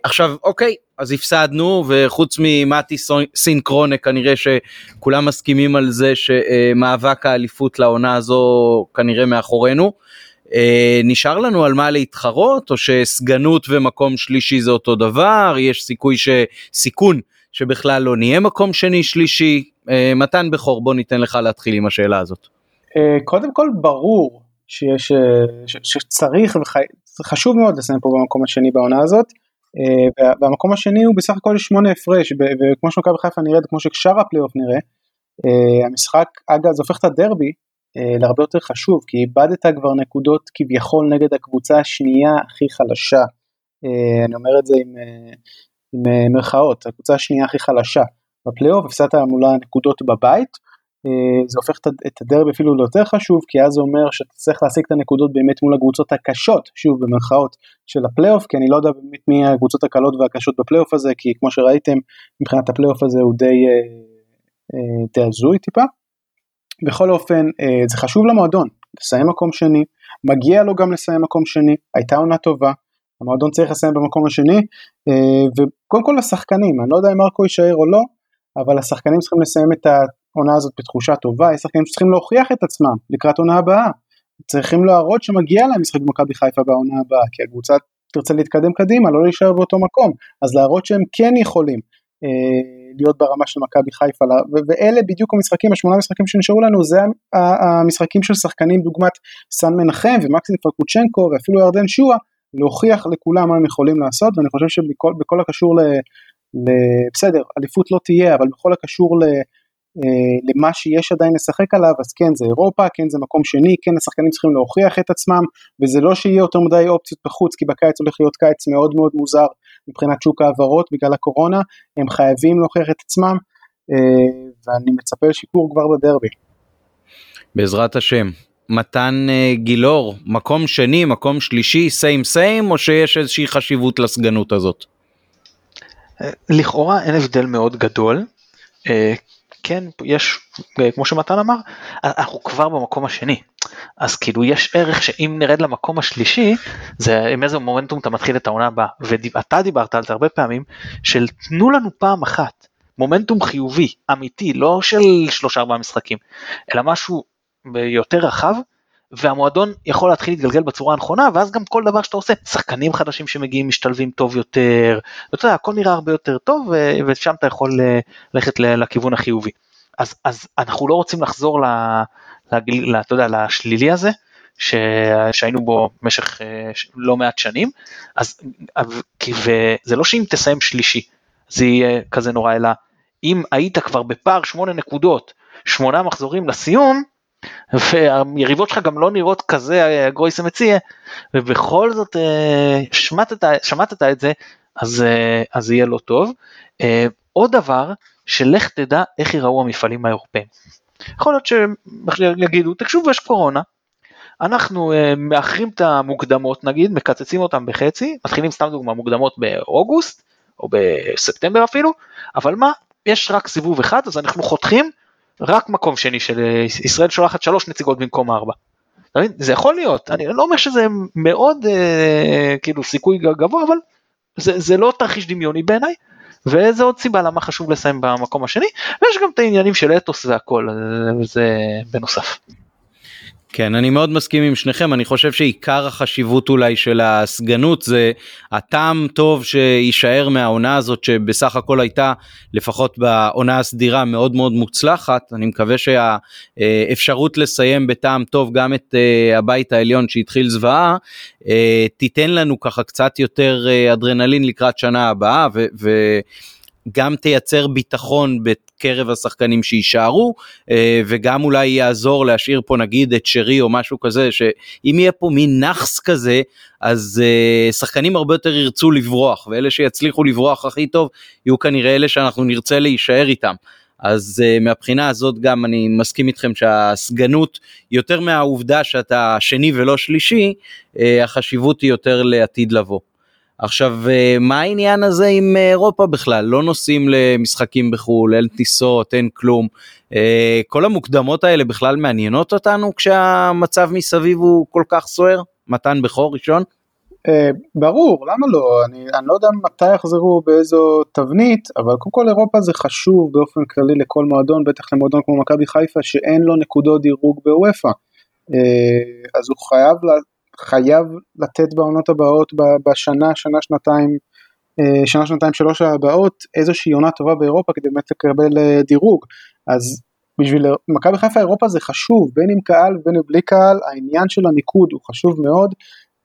עכשיו אוקיי אז הפסדנו וחוץ ממתי סינקרונה כנראה שכולם מסכימים על זה שמאבק האליפות לעונה הזו כנראה מאחורינו. אה, נשאר לנו על מה להתחרות או שסגנות ומקום שלישי זה אותו דבר יש סיכוי שסיכון שבכלל לא נהיה מקום שני שלישי אה, מתן בכור בוא ניתן לך להתחיל עם השאלה הזאת. אה, קודם כל ברור שיש שצריך וחשוב מאוד לסיים פה במקום השני בעונה הזאת. אה, והמקום השני הוא בסך הכל שמונה הפרש וכמו שמכבי חיפה נראית כמו ששאר הפלייאוף נראה אה, המשחק אגב זה הופך את הדרבי אה, להרבה יותר חשוב כי איבדת כבר נקודות כביכול נגד הקבוצה השנייה הכי חלשה. אני אומר את זה עם, עם מרכאות הקבוצה השנייה הכי חלשה. בפלייאוף הפסדת מולה נקודות בבית זה הופך את הדרבי אפילו ליותר חשוב כי אז זה אומר שאתה צריך להשיג את הנקודות באמת מול הקבוצות הקשות שוב במרכאות של הפלייאוף כי אני לא יודע באמת מי הקבוצות הקלות והקשות בפלייאוף הזה כי כמו שראיתם מבחינת הפלייאוף הזה הוא די, אה, אה, די הזוי טיפה. בכל אופן זה חשוב למועדון לסיים מקום שני מגיע לו גם לסיים מקום שני הייתה עונה טובה המועדון צריך לסיים במקום השני וקודם כל לשחקנים אני לא יודע אם מרקו יישאר או לא אבל השחקנים צריכים לסיים את העונה הזאת בתחושה טובה, יש שחקנים שצריכים להוכיח את עצמם לקראת עונה הבאה. צריכים להראות שמגיע להם משחק במכבי חיפה בעונה הבאה, כי הקבוצה תרצה להתקדם קדימה, לא להישאר באותו מקום, אז להראות שהם כן יכולים אה, להיות ברמה של מכבי חיפה, ואלה בדיוק המשחקים, השמונה משחקים שנשארו לנו, זה המשחקים של שחקנים דוגמת סן מנחם ומקסים פרקוצ'נקו ואפילו ירדן שואה, להוכיח לכולם מה הם יכולים לעשות, ואני חושב שבכל הקשור ל... ל... בסדר, אליפות לא תהיה, אבל בכל הקשור ל... אה, למה שיש עדיין לשחק עליו אז כן זה אירופה כן זה מקום שני כן השחקנים צריכים להוכיח את עצמם וזה לא שיהיה יותר מדי אופציות בחוץ כי בקיץ הולך להיות קיץ מאוד מאוד מוזר מבחינת שוק ההעברות בגלל הקורונה הם חייבים להוכיח את עצמם אה, ואני מצפה לשיפור כבר בדרבי. בעזרת השם. מתן אה, גילאור מקום שני מקום שלישי סיים סיים או שיש איזושהי חשיבות לסגנות הזאת? לכאורה אין הבדל מאוד גדול כן יש כמו שמתן אמר אנחנו כבר במקום השני. אז כאילו יש ערך שאם נרד למקום השלישי זה עם איזה מומנטום אתה מתחיל את העונה הבאה. ואתה דיברת על זה הרבה פעמים של תנו לנו פעם אחת מומנטום חיובי אמיתי לא של שלושה ארבעה משחקים אלא משהו יותר רחב והמועדון יכול להתחיל להתגלגל בצורה הנכונה ואז גם כל דבר שאתה עושה שחקנים חדשים שמגיעים משתלבים טוב יותר ואתה יודע הכל נראה הרבה יותר טוב ושם אתה יכול אה, ללכת לכיוון החיובי. אז, אז אנחנו לא רוצים לחזור ל, ל, אתה יודע, לשלילי הזה ש, שהיינו בו במשך אה, לא מעט שנים אז וזה לא שאם תסיים שלישי זה יהיה כזה נורא אלא אם היית כבר בפער שמונה נקודות שמונה מחזורים לסיום והיריבות שלך גם לא נראות כזה אה, גרויסה מציע, ובכל זאת אה, שמטת, שמטת את זה, אז, אה, אז יהיה לא טוב. עוד דבר, שלך תדע איך ייראו המפעלים האירופאים. יכול להיות שיגידו, תקשבו, יש קורונה, אנחנו מאחרים את המוקדמות נגיד, מקצצים אותם בחצי, מתחילים סתם דוגמה מוקדמות באוגוסט, או בספטמבר אפילו, אבל מה, יש רק סיבוב אחד, אז אנחנו חותכים רק מקום שני של אה, ישראל שולחת שלוש נציגות במקום ארבע. זה יכול להיות, אני לא אומר שזה מאוד אה, כאילו סיכוי גבוה, אבל זה, זה לא תרחיש דמיוני בעיניי, וזה עוד סיבה למה חשוב לסיים במקום השני, ויש גם את העניינים של אתוס והכל, וזה בנוסף. כן, אני מאוד מסכים עם שניכם, אני חושב שעיקר החשיבות אולי של הסגנות זה הטעם טוב שיישאר מהעונה הזאת שבסך הכל הייתה לפחות בעונה הסדירה מאוד מאוד מוצלחת, אני מקווה שהאפשרות לסיים בטעם טוב גם את אה, הבית העליון שהתחיל זוועה, אה, תיתן לנו ככה קצת יותר אה, אדרנלין לקראת שנה הבאה ו... ו גם תייצר ביטחון בקרב השחקנים שיישארו וגם אולי יעזור להשאיר פה נגיד את שרי או משהו כזה שאם יהיה פה מין נאחס כזה אז שחקנים הרבה יותר ירצו לברוח ואלה שיצליחו לברוח הכי טוב יהיו כנראה אלה שאנחנו נרצה להישאר איתם. אז uh, מהבחינה הזאת גם אני מסכים איתכם שהסגנות יותר מהעובדה שאתה שני ולא שלישי uh, החשיבות היא יותר לעתיד לבוא. עכשיו uh, מה העניין הזה עם אירופה בכלל לא נוסעים למשחקים בחו"ל אין טיסות אין כלום uh, כל המוקדמות האלה בכלל מעניינות אותנו כשהמצב מסביב הוא כל כך סוער מתן בכור ראשון. אה, ברור, למה לא? אני, אני לא יודע מתי יחזרו באיזו תבנית, אבל קודם כל אירופה זה חשוב באופן כללי לכל מועדון, בטח למועדון כמו מכבי חיפה שאין לו נקודות דירוג בוופא. אה, אז הוא חייב, חייב לתת בעונות הבאות בשנה, שנה, שנתיים, אה, שנה, שנתיים, שלוש הבאות, איזושהי עונה טובה באירופה כדי באמת לקבל דירוג. אז בשביל מכבי חיפה אירופה זה חשוב, בין עם קהל ובין בלי קהל, העניין של הניקוד הוא חשוב מאוד.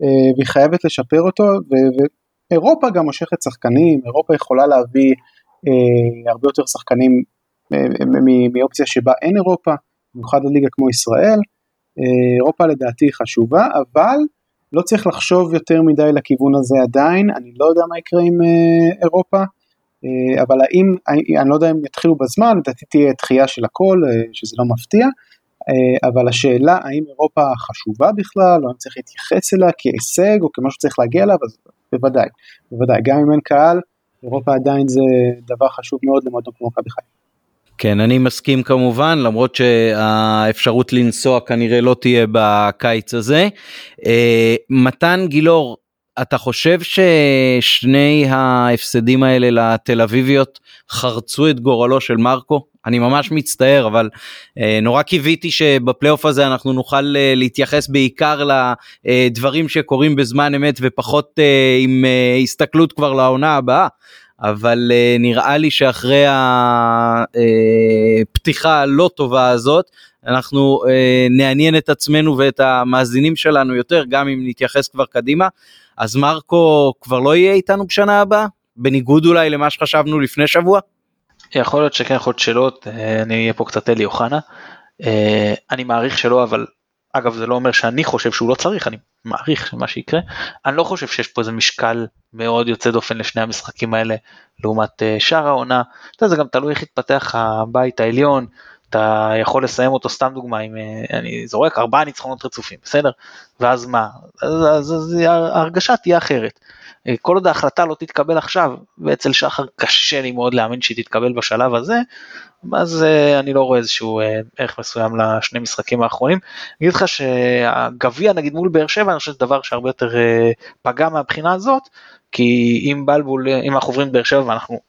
אה, והיא חייבת לשפר אותו, ואירופה גם מושכת שחקנים, אירופה יכולה להביא אה, הרבה יותר שחקנים אה, מאופציה שבה אין אירופה, במיוחד לליגה כמו ישראל, אירופה לדעתי חשובה, אבל לא צריך לחשוב יותר מדי לכיוון הזה עדיין, אני לא יודע מה יקרה עם אירופה, אבל האם, אני לא יודע אם יתחילו בזמן, לדעתי תהיה דחייה של הכל, שזה לא מפתיע, אה, אבל השאלה האם אירופה חשובה בכלל, או אם צריך להתייחס אליה כהישג או כמשהו שצריך להגיע אליו, אז בוודאי, בוודאי, גם אם אין קהל, אירופה עדיין זה דבר חשוב מאוד למועדון כמו מכבי חיפה. כן, אני מסכים כמובן, למרות שהאפשרות לנסוע כנראה לא תהיה בקיץ הזה. אה, מתן גילאור, אתה חושב ששני ההפסדים האלה לתל אביביות חרצו את גורלו של מרקו? אני ממש מצטער אבל אה, נורא קיוויתי שבפלייאוף הזה אנחנו נוכל אה, להתייחס בעיקר לדברים שקורים בזמן אמת ופחות אה, עם אה, הסתכלות כבר לעונה הבאה. אבל אה, נראה לי שאחרי הפתיחה הלא טובה הזאת אנחנו אה, נעניין את עצמנו ואת המאזינים שלנו יותר גם אם נתייחס כבר קדימה אז מרקו כבר לא יהיה איתנו בשנה הבאה בניגוד אולי למה שחשבנו לפני שבוע. יכול להיות שכן, יכול להיות שלא, אה, אני אהיה פה קצת אלי אוחנה. אני מעריך שלא, אבל אגב זה לא אומר שאני חושב שהוא לא צריך, אני מעריך מה שיקרה. אני לא חושב שיש פה איזה משקל מאוד יוצא דופן לשני המשחקים האלה לעומת אה, שאר העונה. אתה יודע, זה גם תלוי איך יתפתח הבית העליון, אתה יכול לסיים אותו סתם דוגמה עם אני זורק ארבעה ניצחונות רצופים בסדר ואז מה אז, אז, אז ההרגשה תהיה אחרת. אה, כל עוד ההחלטה לא תתקבל עכשיו, ואצל שחר קשה לי מאוד להאמין שהיא תתקבל בשלב הזה, אז אה, אני לא רואה איזשהו אה, ערך מסוים לשני משחקים האחרונים. אני אגיד לך שהגביע נגיד מול באר שבע, אני חושב שזה דבר שהרבה יותר פגע מהבחינה הזאת, כי אם בלבול, אם אנחנו עוברים באר שבע ואנחנו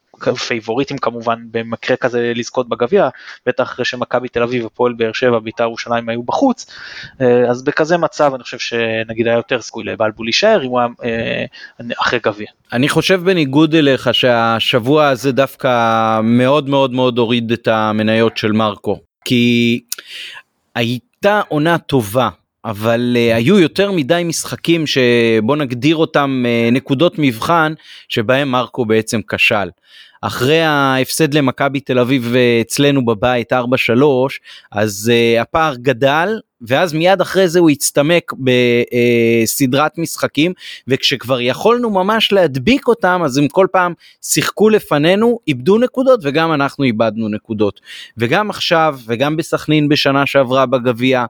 פייבוריטים כמובן במקרה כזה לזכות בגביע, בטח אחרי שמכבי תל אביב ופועל באר שבע, בית"ר ירושלים היו בחוץ, אה, אז בכזה מצב אני חושב שנגיד היה יותר סיכוי לבלבול להישאר אם הוא היה אה, אחרי גביע. אני חושב בניגוד אליך שהשבוע הזה דווקא מאוד מאוד מאוד הוריד את המניות של מרקו, כי הייתה עונה טובה אבל uh, היו יותר מדי משחקים שבוא נגדיר אותם uh, נקודות מבחן שבהם מרקו בעצם כשל. אחרי ההפסד למכבי תל אביב אצלנו בבית 4-3 אז uh, הפער גדל ואז מיד אחרי זה הוא הצטמק בסדרת משחקים וכשכבר יכולנו ממש להדביק אותם אז הם כל פעם שיחקו לפנינו איבדו נקודות וגם אנחנו איבדנו נקודות. וגם עכשיו וגם בסכנין בשנה שעברה בגביע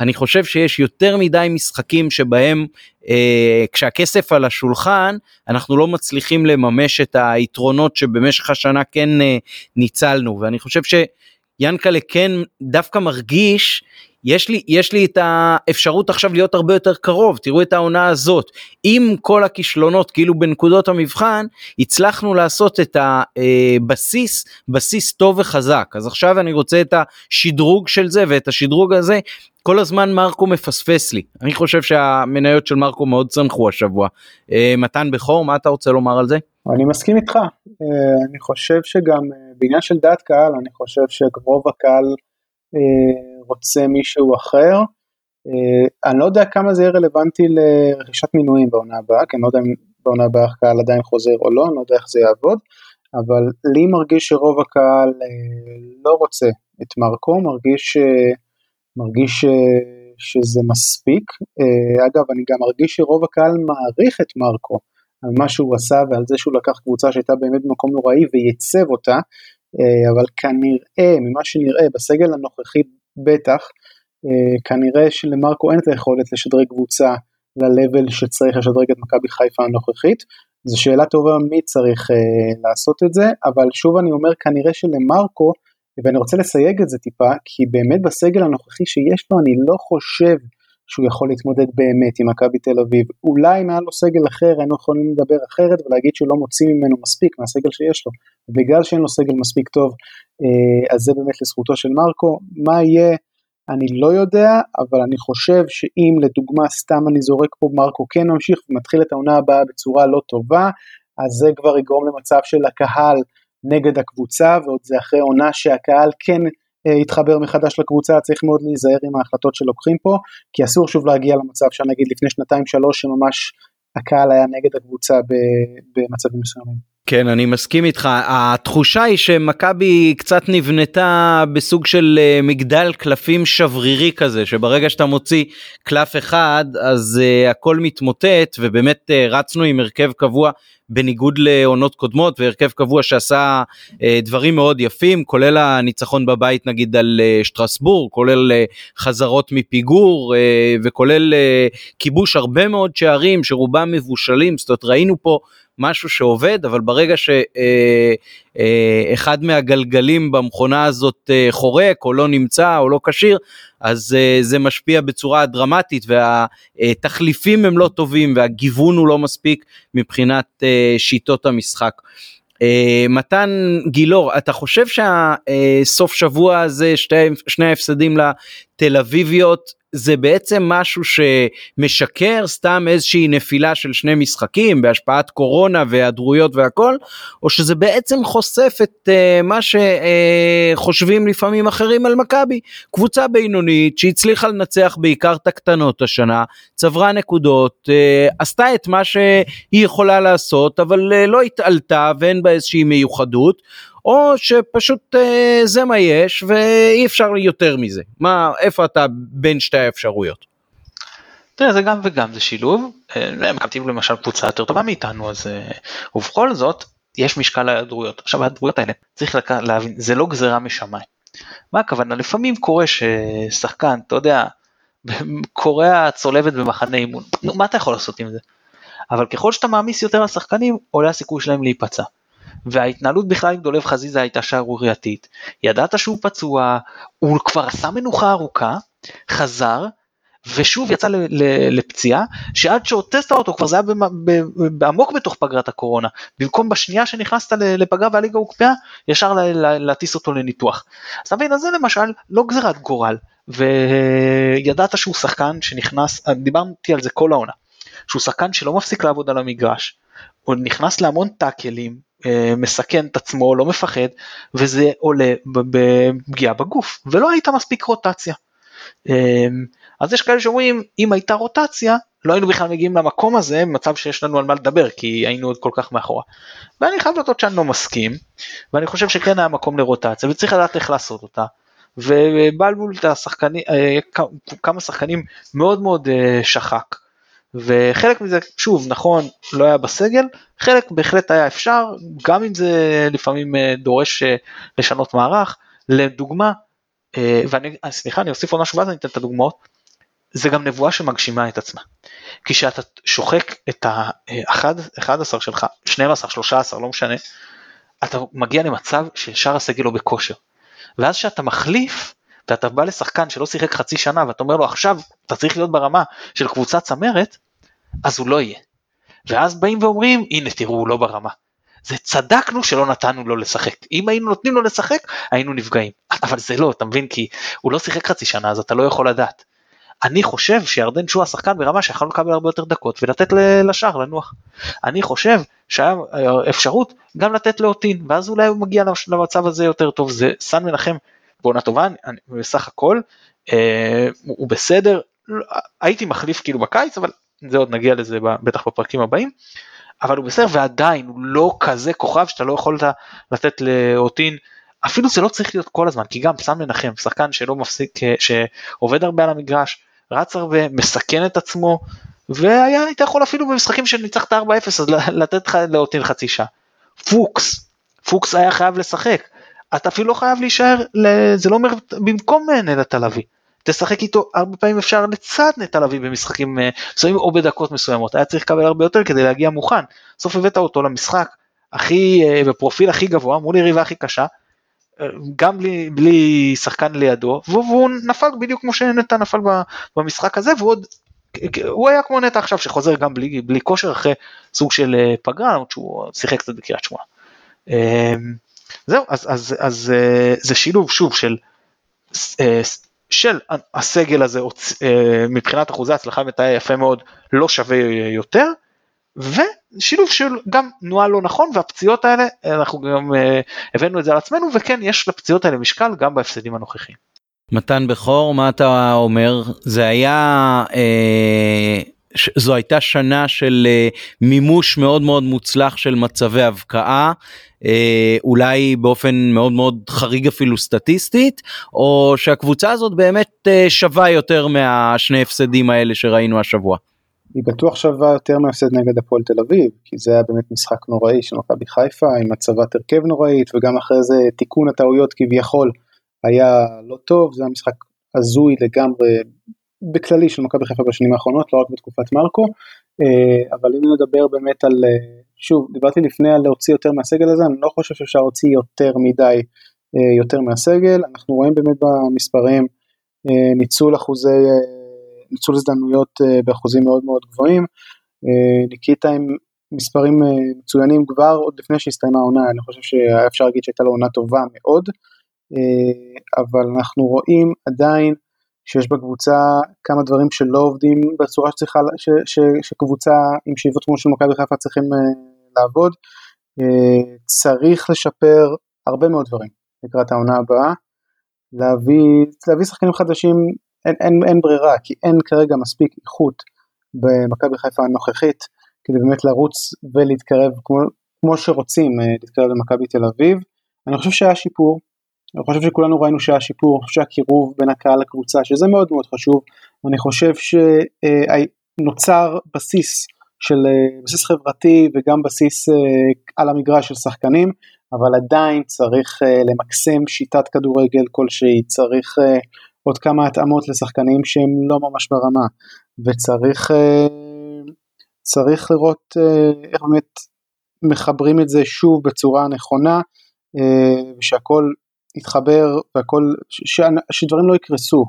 אני חושב שיש יותר מדי משחקים שבהם אה, כשהכסף על השולחן אנחנו לא מצליחים לממש את היתרונות שבמשך השנה כן אה, ניצלנו. ואני חושב שיאנקלה כן דווקא מרגיש יש לי יש לי את האפשרות עכשיו להיות הרבה יותר קרוב. תראו את העונה הזאת. עם כל הכישלונות כאילו בנקודות המבחן הצלחנו לעשות את הבסיס בסיס טוב וחזק. אז עכשיו אני רוצה את השדרוג של זה ואת השדרוג הזה כל הזמן מרקו מפספס לי אני חושב שהמניות של מרקו מאוד צמחו השבוע אה, מתן בכור מה אתה רוצה לומר על זה? אני מסכים איתך אה, אני חושב שגם אה, בעניין של דעת קהל אני חושב שרוב הקהל רוצה מישהו אחר. אני לא יודע כמה זה יהיה רלוונטי לרכישת מינויים בעונה הבאה כי אני לא יודע אם בעונה הבאה הקהל עדיין חוזר או לא אני לא יודע איך זה יעבוד אבל לי מרגיש שרוב הקהל לא רוצה את מרקו, מרגיש, מרגיש שזה מספיק. אגב, אני גם מרגיש שרוב הקהל מעריך את מרקו על מה שהוא עשה ועל זה שהוא לקח קבוצה שהייתה באמת במקום נוראי וייצב אותה, אבל כנראה, ממה שנראה בסגל הנוכחי בטח, כנראה שלמרקו אין את היכולת לשדרג קבוצה ל-level שצריך לשדרג את מכבי חיפה הנוכחית. זו שאלה טובה מי צריך uh, לעשות את זה, אבל שוב אני אומר כנראה שלמרקו, ואני רוצה לסייג את זה טיפה, כי באמת בסגל הנוכחי שיש לו אני לא חושב שהוא יכול להתמודד באמת עם מכבי תל אביב. אולי אם היה לו סגל אחר היינו יכולים לדבר אחרת ולהגיד שהוא לא מוציא ממנו מספיק מהסגל שיש לו. בגלל שאין לו סגל מספיק טוב, uh, אז זה באמת לזכותו של מרקו. מה יהיה? אני לא יודע, אבל אני חושב שאם לדוגמה סתם אני זורק פה מרקו כן ממשיך ומתחיל את העונה הבאה בצורה לא טובה, אז זה כבר יגרום למצב של הקהל נגד הקבוצה, ועוד זה אחרי עונה שהקהל כן אה, יתחבר מחדש לקבוצה, צריך מאוד להיזהר עם ההחלטות שלוקחים פה, כי אסור שוב להגיע למצב שנגיד לפני שנתיים שלוש שממש הקהל היה נגד הקבוצה במצבים מסוימים. כן אני מסכים איתך התחושה היא שמכבי קצת נבנתה בסוג של אה, מגדל קלפים שברירי כזה שברגע שאתה מוציא קלף אחד אז uh, הכל מתמוטט ובאמת uh, רצנו עם הרכב קבוע בניגוד לעונות קודמות והרכב קבוע שעשה uh, דברים מאוד יפים כולל הניצחון בבית נגיד על uh, שטרסבורג כולל uh, חזרות מפיגור uh, וכולל uh, כיבוש הרבה מאוד שערים שרובם מבושלים זאת אומרת ראינו פה. משהו שעובד אבל ברגע שאחד אה, אה, מהגלגלים במכונה הזאת אה, חורק או לא נמצא או לא כשיר אז זה משפיע בצורה דרמטית והתחליפים הם לא טובים והגיוון הוא לא מספיק מבחינת שיטות המשחק. מתן גילאור אתה חושב שהסוף שבוע הזה שתי, שני ההפסדים לתל אביביות זה בעצם משהו שמשקר סתם איזושהי נפילה של שני משחקים בהשפעת קורונה והיעדרויות והכל או שזה בעצם חושף את uh, מה שחושבים uh, לפעמים אחרים על מכבי. קבוצה בינונית שהצליחה לנצח בעיקר את הקטנות השנה צברה נקודות uh, עשתה את מה שהיא יכולה לעשות אבל uh, לא התעלתה ואין בה איזושהי מיוחדות או שפשוט אה, זה מה יש ואי אפשר יותר מזה. מה, איפה אתה בין שתי האפשרויות? תראה זה גם וגם זה שילוב, אה, מכבי למשל קבוצה יותר טובה מאיתנו אז אה, ובכל זאת יש משקל להיעדרויות. עכשיו ההיעדרויות האלה צריך לק... להבין זה לא גזירה משמיים. מה הכוונה לפעמים קורה ששחקן אתה יודע קורע צולבת במחנה אימון נו מה אתה יכול לעשות עם זה. אבל ככל שאתה מעמיס יותר על שחקנים עולה הסיכוי שלהם להיפצע. וההתנהלות בכלל עם דולב חזיזה הייתה שערורייתית. ידעת שהוא פצוע, הוא כבר עשה מנוחה ארוכה, חזר, ושוב יצא לפציעה, שעד שהוטסת אותו כבר זה היה עמוק בתוך פגרת הקורונה. במקום בשנייה שנכנסת לפגרה והליגה הוקפאה, ישר להטיס אותו לניתוח. אז אתה מבין, אז זה למשל לא גזירת גורל, וידעת שהוא שחקן שנכנס, דיברתי על זה כל העונה, שהוא שחקן שלא מפסיק לעבוד על המגרש, הוא נכנס להמון טאקלים, מסכן את עצמו, לא מפחד, וזה עולה בפגיעה בגוף, ולא הייתה מספיק רוטציה. אה, אז יש כאלה שאומרים, אם הייתה רוטציה, לא היינו בכלל מגיעים למקום הזה, במצב שיש לנו על מה לדבר, כי היינו עוד כל כך מאחורה. ואני חייב לדעת שאני לא מסכים, ואני חושב שכן היה מקום לרוטציה, וצריך לדעת איך לעשות אותה. ובלבול את השחקנים, אה, כמה שחקנים מאוד מאוד שחק. וחלק מזה שוב נכון לא היה בסגל חלק בהחלט היה אפשר גם אם זה לפעמים אה, דורש אה, לשנות מערך. לדוגמה אה, ואני סליחה אני אוסיף עוד משהו ואז אני אתן את הדוגמאות. זה גם נבואה שמגשימה את עצמה. כי כשאתה שוחק את ה-11 שלך 12 13 לא משנה אתה מגיע למצב ששאר הסגל לא בכושר. ואז כשאתה מחליף ואתה בא לשחקן שלא שיחק חצי שנה ואתה אומר לו עכשיו אתה צריך להיות ברמה של קבוצה צמרת אז הוא לא יהיה. ואז באים ואומרים הנה תראו הוא לא ברמה. זה צדקנו שלא נתנו לו לשחק אם היינו נותנים לו לשחק היינו נפגעים אבל זה לא אתה מבין כי הוא לא שיחק חצי שנה אז אתה לא יכול לדעת. אני חושב שירדן שואה שחקן ברמה שיכול לקבל הרבה יותר דקות ולתת לשאר לנוח. אני חושב שהיה אפשרות גם לתת לאוטין ואז אולי הוא מגיע למצב הזה יותר טוב זה סן מנחם בעונה טובה אני, בסך הכל אה, הוא בסדר. לא, הייתי מחליף כאילו בקיץ אבל זה עוד נגיע לזה בטח בפרקים הבאים, אבל הוא בסדר ועדיין הוא לא כזה כוכב שאתה לא יכולת לתת לאוטין. אפילו זה לא צריך להיות כל הזמן כי גם סם מנחם שחקן שלא מפסיק שעובד הרבה על המגרש רץ הרבה מסכן את עצמו והיה היית יכול אפילו במשחקים שניצחת 4-0 אז לתת לך לאוטין חצי שעה. פוקס פוקס היה חייב לשחק אתה אפילו לא חייב להישאר זה לא אומר במקום נטע לביא תשחק איתו הרבה פעמים אפשר לצד נטע לביא במשחקים אה, מסוימים או בדקות מסוימות. היה צריך לקבל הרבה יותר כדי להגיע מוכן. בסוף הבאת אותו למשחק הכי אה, בפרופיל הכי גבוה מול יריבה הכי קשה אה, גם בלי, בלי שחקן לידו והוא נפל בדיוק כמו שנטע נפל במשחק הזה והוא עוד הוא היה כמו נטע עכשיו שחוזר גם בלי, בלי כושר אחרי סוג של פגרה למרות שהוא שיחק קצת בקריית שמונה. זהו אז, אז, אז זה שילוב שוב של של הסגל הזה אה, מבחינת אחוזי הצלחה מתאר יפה מאוד לא שווה יותר ושילוב של גם תנועה לא נכון והפציעות האלה אנחנו גם אה, הבאנו את זה על עצמנו וכן יש לפציעות האלה משקל גם בהפסדים הנוכחיים. מתן בכור מה אתה אומר זה היה אה, זו הייתה שנה של אה, מימוש מאוד מאוד מוצלח של מצבי הבקעה אה, אולי באופן מאוד מאוד חריג אפילו סטטיסטית, או שהקבוצה הזאת באמת אה, שווה יותר מהשני הפסדים האלה שראינו השבוע? היא בטוח שווה יותר מהפסד נגד הפועל תל אביב, כי זה היה באמת משחק נוראי של מכבי חיפה עם הצבת הרכב נוראית וגם אחרי זה תיקון הטעויות כביכול היה לא טוב, זה היה משחק הזוי לגמרי בכללי של מכבי חיפה בשנים האחרונות, לא רק בתקופת מרקו, אה, אבל אם נדבר באמת על שוב, דיברתי לפני על להוציא יותר מהסגל הזה, אני לא חושב שאפשר להוציא יותר מדי אה, יותר מהסגל, אנחנו רואים באמת במספרים אה, ניצול אחוזי, אה, ניצול הזדמנויות באחוזים מאוד מאוד גבוהים, ניקיטה עם מספרים מצוינים כבר עוד לפני שהסתיימה העונה, אני חושב שאפשר להגיד שהייתה לו עונה טובה מאוד, אבל אנחנו רואים עדיין שיש בקבוצה כמה דברים שלא עובדים בצורה שצריכה, ש, ש, שקבוצה עם שאיבות כמו של מכבי חיפה צריכים לעבוד. אה, צריך לשפר הרבה מאוד דברים לקראת העונה הבאה. להביא, להביא שחקנים חדשים אין, אין, אין ברירה כי אין כרגע מספיק איכות במכבי חיפה הנוכחית כדי באמת לרוץ ולהתקרב כמו, כמו שרוצים אה, להתקרב למכבי תל אביב. אני חושב שהיה שיפור, אני חושב שכולנו ראינו שהיה שיפור, אני חושב שהקירוב בין הקהל לקבוצה שזה מאוד מאוד חשוב, אני חושב שנוצר אה, בסיס של אה, בסיס חברתי וגם בסיס אה, על המגרש של שחקנים, אבל עדיין צריך למקסם שיטת כדורגל כלשהי, צריך עוד כמה התאמות לשחקנים שהם לא ממש ברמה, וצריך צריך לראות איך באמת מחברים את זה שוב בצורה נכונה, ושהכל יתחבר והכל, שדברים לא יקרסו,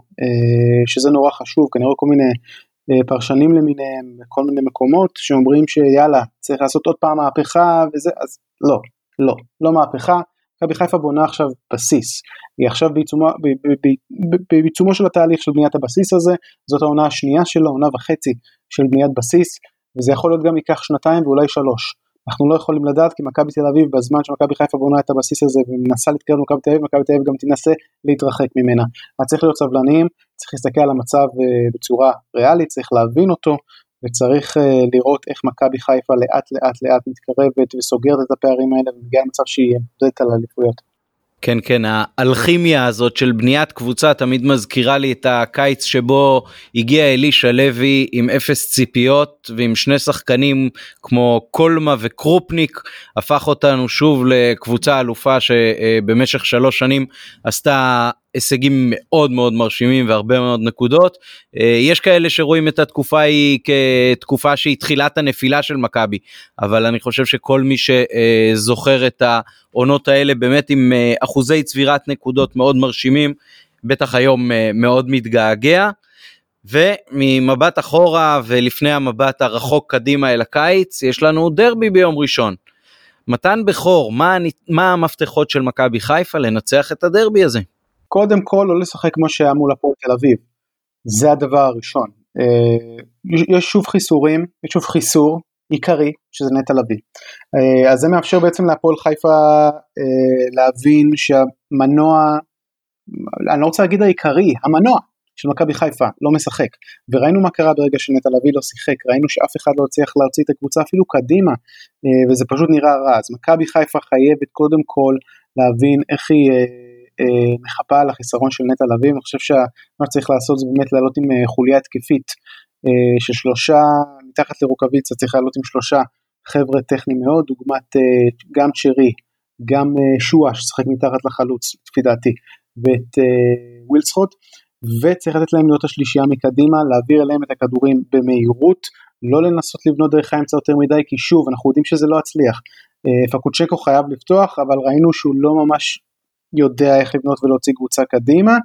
שזה נורא חשוב, כנראה כל מיני אה, פרשנים למיניהם בכל מיני מקומות שאומרים שיאללה צריך לעשות עוד פעם מהפכה וזה אז לא לא לא מהפכה. מכבי חיפה בונה עכשיו בסיס. היא עכשיו בעיצומו, בעיצומו של התהליך של בניית הבסיס הזה. זאת העונה השנייה שלו עונה וחצי של בניית בסיס וזה יכול להיות גם ייקח שנתיים ואולי שלוש אנחנו לא יכולים לדעת כי מכבי תל אביב בזמן שמכבי חיפה בונה את הבסיס הזה ומנסה להתקרב למכבי תל אביב, מכבי תל אביב גם תנסה להתרחק ממנה. אז צריך להיות סבלניים, צריך להסתכל על המצב uh, בצורה ריאלית, צריך להבין אותו וצריך uh, לראות איך מכבי חיפה לאט לאט לאט מתקרבת וסוגרת את הפערים האלה ומגיעה למצב שהיא מודדת על אליפויות. כן כן האלכימיה הזאת של בניית קבוצה תמיד מזכירה לי את הקיץ שבו הגיע אלישע לוי עם אפס ציפיות ועם שני שחקנים כמו קולמה וקרופניק הפך אותנו שוב לקבוצה אלופה שבמשך שלוש שנים עשתה הישגים מאוד מאוד מרשימים והרבה מאוד נקודות. אה, יש כאלה שרואים את התקופה היא כתקופה שהיא תחילת הנפילה של מכבי, אבל אני חושב שכל מי שזוכר את העונות האלה באמת עם אה, אחוזי צבירת נקודות מאוד מרשימים, בטח היום אה, מאוד מתגעגע. וממבט אחורה ולפני המבט הרחוק קדימה אל הקיץ, יש לנו דרבי ביום ראשון. מתן בכור, מה, מה המפתחות של מכבי חיפה לנצח את הדרבי הזה? קודם כל לא לשחק כמו שהיה מול הפועל תל אביב, זה הדבר הראשון. אה, יש שוב חיסורים, יש שוב חיסור עיקרי שזה נטע לביא. אה, אז זה מאפשר בעצם להפועל חיפה אה, להבין שהמנוע, אני לא רוצה להגיד העיקרי, המנוע של מכבי חיפה לא משחק וראינו מה קרה ברגע שנטע לביא לא שיחק ראינו שאף אחד לא הצליח להוציא את הקבוצה אפילו קדימה וזה פשוט נראה רע אז מכבי חיפה חייבת קודם כל להבין איך היא מחפה על החיסרון של נטע לביא אני חושב שמה שצריך לעשות זה באמת לעלות עם חוליה התקפית של שלושה מתחת לרוקאביצה צריך לעלות עם שלושה חבר'ה טכניים מאוד דוגמת גם צ'רי גם שואה ששחק מתחת לחלוץ לפי דעתי ואת ווילסחוט וצריך לתת להם להיות השלישייה מקדימה, להעביר אליהם את הכדורים במהירות, לא לנסות לבנות דרך האמצע יותר מדי, כי שוב, אנחנו יודעים שזה לא יצליח. אה, פקוצ'קו חייב לפתוח, אבל ראינו שהוא לא ממש יודע איך לבנות ולהוציא קבוצה קדימה.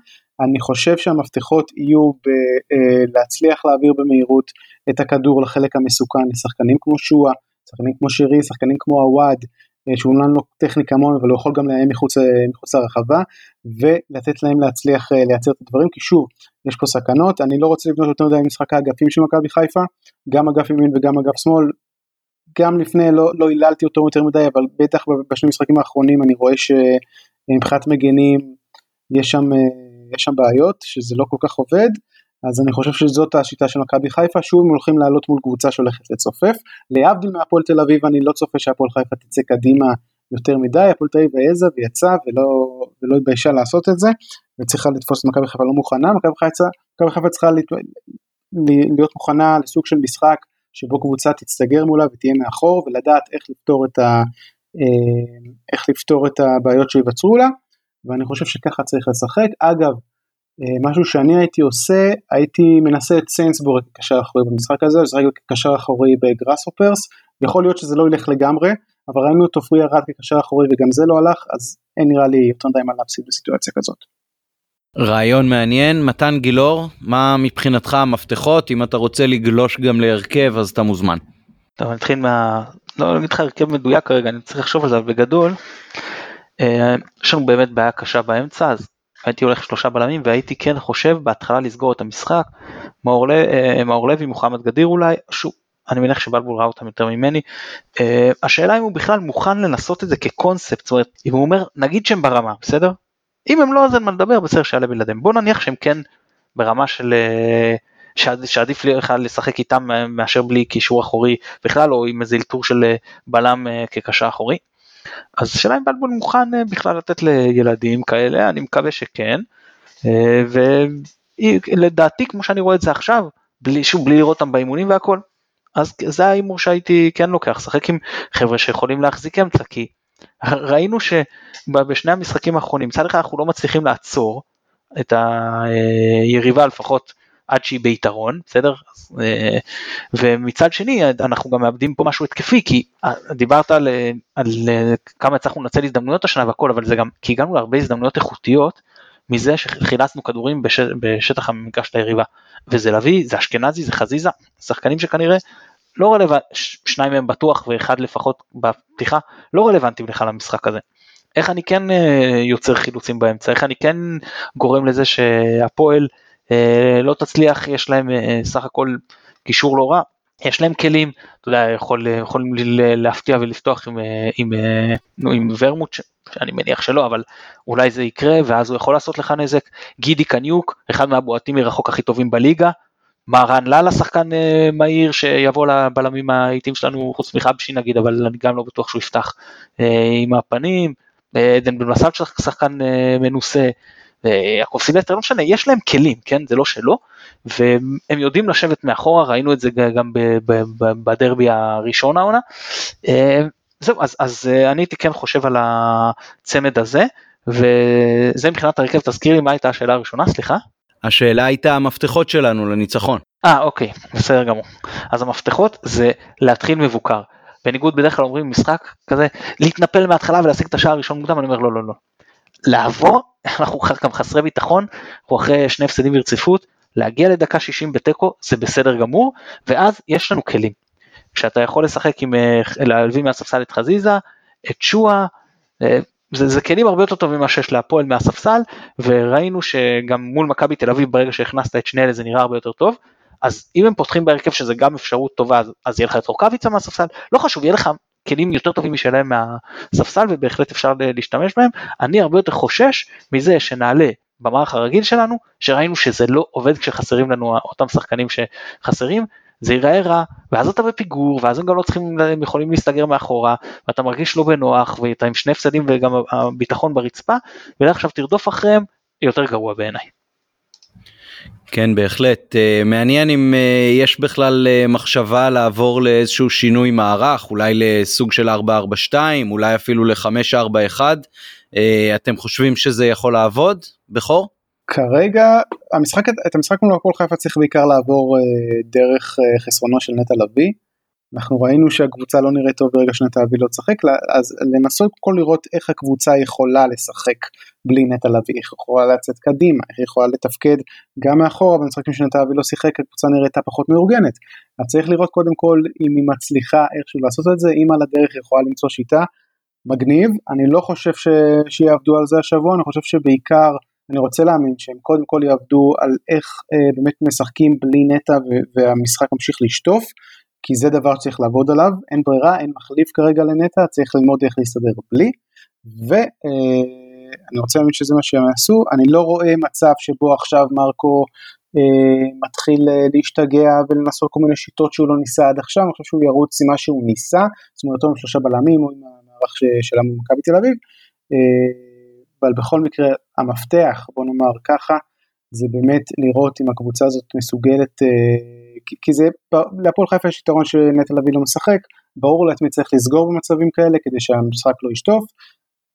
אני חושב שהמפתחות יהיו בלהצליח אה, להעביר במהירות את הכדור לחלק המסוכן לשחקנים כמו שואה, שחקנים כמו שירי, שחקנים כמו עוואד, אה, שהוא אומנם לא טכני כמוהם אבל הוא יכול גם לאיים מחוץ, אה, מחוץ לרחבה ולתת להם להצליח אה, לייצר את הדברים כי שוב יש פה סכנות אני לא רוצה לבנות יותר מדי משחק האגפים של מכבי חיפה גם אגף ימין וגם אגף שמאל גם לפני לא, לא היללתי אותו יותר מדי אבל בטח בשני המשחקים האחרונים אני רואה שמבחינת מגנים יש שם, יש שם בעיות שזה לא כל כך עובד אז אני חושב שזאת השיטה של מכבי חיפה, שוב הם הולכים לעלות מול קבוצה שהולכת לצופף. להבדיל מהפועל תל אביב אני לא צופה שהפועל חיפה תצא קדימה יותר מדי, הפועל תל אביב העזה ויצא ולא, ולא התביישה לעשות את זה, וצריכה לתפוס את מכבי חיפה לא מוכנה, מכבי חיפה, צריכה להיות, להיות מוכנה לסוג של משחק שבו קבוצה תצטגר מולה ותהיה מאחור ולדעת איך לפתור את, ה, אה, איך לפתור את הבעיות שיווצרו לה, ואני חושב שככה צריך לשחק. אגב, אה, משהו שאני הייתי עושה, הייתי מנסה את סיינסבורג כקשר אחורי במשחק הזה, לשחק כקשר אחורי בגראסהופרס, יכול להיות שזה לא ילך לגמרי, אבל ראינו את עופרי ארד כקשר אחורי וגם זה לא הלך, אז אין נראה לי יותר מדי מה להפסיד בסיטואציה כזאת. רעיון מעניין, מתן גילאור, מה מבחינתך המפתחות, אם אתה רוצה לגלוש גם להרכב אז אתה מוזמן. טוב, נתחיל מה... לא אגיד לך הרכב מדויק כרגע, אני צריך לחשוב על זה, בגדול, אה, יש לנו באמת בעיה קשה באמצע, אז הייתי הולך שלושה בלמים והייתי כן חושב בהתחלה לסגור את המשחק, מאור, אה, לוי, מוחמד גדיר אולי, שוב, אני מניח שבלבול ראה אותם יותר ממני, uh, השאלה אם הוא בכלל מוכן לנסות את זה כקונספט, זאת אומרת, אם הוא אומר, נגיד שהם ברמה, בסדר? אם הם לא אז אין מה לדבר, בסדר שיעלה בלעדיהם, בוא נניח שהם כן ברמה של... שעדיף לך לשחק איתם מאשר בלי קישור אחורי בכלל או עם איזה אלתור של בלם כקשר אחורי. אז השאלה אם בלבול מוכן אה, בכלל לתת לילדים כאלה, אני מקווה שכן. אה, ולדעתי כמו שאני רואה את זה עכשיו, בלי, שוב בלי לראות אותם באימונים והכל, אז זה ההימור שהייתי כן לוקח, לשחק עם חבר'ה שיכולים להחזיק אמצע, כי ראינו שבשני המשחקים האחרונים, מצד אחד אנחנו לא מצליחים לעצור את היריבה לפחות עד שהיא ביתרון, בסדר? אה, ומצד שני אנחנו גם מאבדים פה משהו התקפי, כי אה, דיברת על, אה, על כמה הצלחנו לנצל הזדמנויות השנה והכל, אבל זה גם כי הגענו להרבה הזדמנויות איכותיות מזה שחילצנו כדורים בש, בשטח המגרש ליריבה. וזה לביא, זה אשכנזי, זה חזיזה, שחקנים שכנראה לא רלוונטיים, שניים מהם בטוח ואחד לפחות בפתיחה, לא רלוונטיים לך למשחק הזה. איך אני כן יוצר חילוצים באמצע, איך אני כן גורם לזה שהפועל לא תצליח, יש להם אה, סך הכל קישור לא רע, יש להם כלים, אתה יודע, יכול, יכולים להפתיע ולפתוח עם, אה, עם, עם, עם ורמוט, שאני מניח שלא, אבל אולי זה יקרה ואז הוא יכול לעשות לך נזק. גידי קניוק, אחד מהבועטים מרחוק הכי טובים בליגה. מהרן לאללה שחקן מהיר שיבוא לבלמים האיטיים שלנו חוץ מחבשי נגיד אבל אני גם לא בטוח שהוא יפתח עם הפנים. עדן בן מסד שחקן מנוסה סילבסטר, לא משנה, יש להם כלים, כן, זה לא שלא, והם יודעים לשבת מאחורה, ראינו את זה גם בדרבי הראשון העונה. אה, זהו, אז, אז אה, אני הייתי כן חושב על הצמד הזה, וזה מבחינת הרכב, תזכיר לי מה הייתה השאלה הראשונה, סליחה? השאלה הייתה המפתחות שלנו לניצחון. אה, אוקיי, בסדר גמור. אז המפתחות זה להתחיל מבוקר. בניגוד בדרך כלל אומרים משחק כזה להתנפל מההתחלה ולהשיג את השער הראשון מוקדם אני אומר לא לא לא לעבור, אנחנו גם חסרי ביטחון, אנחנו אחרי שני הפסדים ברציפות, להגיע לדקה 60 בתיקו זה בסדר גמור, ואז יש לנו כלים. כשאתה יכול לשחק עם, אה, להביא מהספסל את חזיזה, את שואה, אה, זה, זה כלים הרבה יותר טובים ממה שיש להפועל מהספסל, וראינו שגם מול מכבי תל אביב ברגע שהכנסת את שני אלה זה נראה הרבה יותר טוב. אז אם הם פותחים בהרכב שזה גם אפשרות טובה אז, אז יהיה לך את רוקאביצה מהספסל, לא חשוב, יהיה לך כלים יותר טובים משלהם מהספסל ובהחלט אפשר להשתמש בהם. אני הרבה יותר חושש מזה שנעלה במערך הרגיל שלנו, שראינו שזה לא עובד כשחסרים לנו אותם שחקנים שחסרים, זה ייראה רע, ואז אתה בפיגור, ואז הם גם לא צריכים, הם יכולים להסתגר מאחורה, ואתה מרגיש לא בנוח, ואתה עם שני הפסדים וגם הביטחון ברצפה, ועכשיו תרדוף אחריהם, יותר גרוע בעיניי. כן בהחלט uh, מעניין אם uh, יש בכלל uh, מחשבה לעבור לאיזשהו שינוי מערך אולי לסוג של 442 אולי אפילו ל-541 uh, אתם חושבים שזה יכול לעבוד בכור? כרגע המשחק את המשחק מול הפועל חיפה צריך בעיקר לעבור דרך חסרונו של נטע לביא. אנחנו ראינו שהקבוצה לא נראית טוב ברגע שנטע לביא לא תשחק אז לנסות כל לראות איך הקבוצה יכולה לשחק בלי נטע לביא, איך יכולה לצאת קדימה, איך יכולה לתפקד גם מאחורה במשחקים שנטע לביא לא שיחק הקבוצה נראיתה פחות מאורגנת. אז צריך לראות קודם כל אם היא מצליחה איכשהו לעשות את זה, אם על הדרך יכולה למצוא שיטה, מגניב, אני לא חושב ש... שיעבדו על זה השבוע, אני חושב שבעיקר אני רוצה להאמין שהם קודם כל יעבדו על איך אה, באמת משחקים בלי נטע והמשחק ממשיך לשטוף. כי זה דבר שצריך לעבוד עליו, אין ברירה, אין מחליף כרגע לנטע, צריך ללמוד איך להסתדר בלי, ואני אה, רוצה להאמין שזה מה שהם יעשו, אני לא רואה מצב שבו עכשיו מרקו אה, מתחיל אה, להשתגע ולנסות כל מיני שיטות שהוא לא ניסה עד עכשיו, אני חושב שהוא ירוץ עם מה שהוא ניסה, זאת אומרת עם שלושה בלמים או עם המערך שלנו במכבי תל אביב, אה, אבל בכל מקרה המפתח, בוא נאמר ככה, זה באמת לראות אם הקבוצה הזאת מסוגלת אה, כי זה, להפועל חיפה יש יתרון שנטע לביא לא משחק, ברור לעצמי צריך לסגור במצבים כאלה כדי שהמשחק לא ישטוף.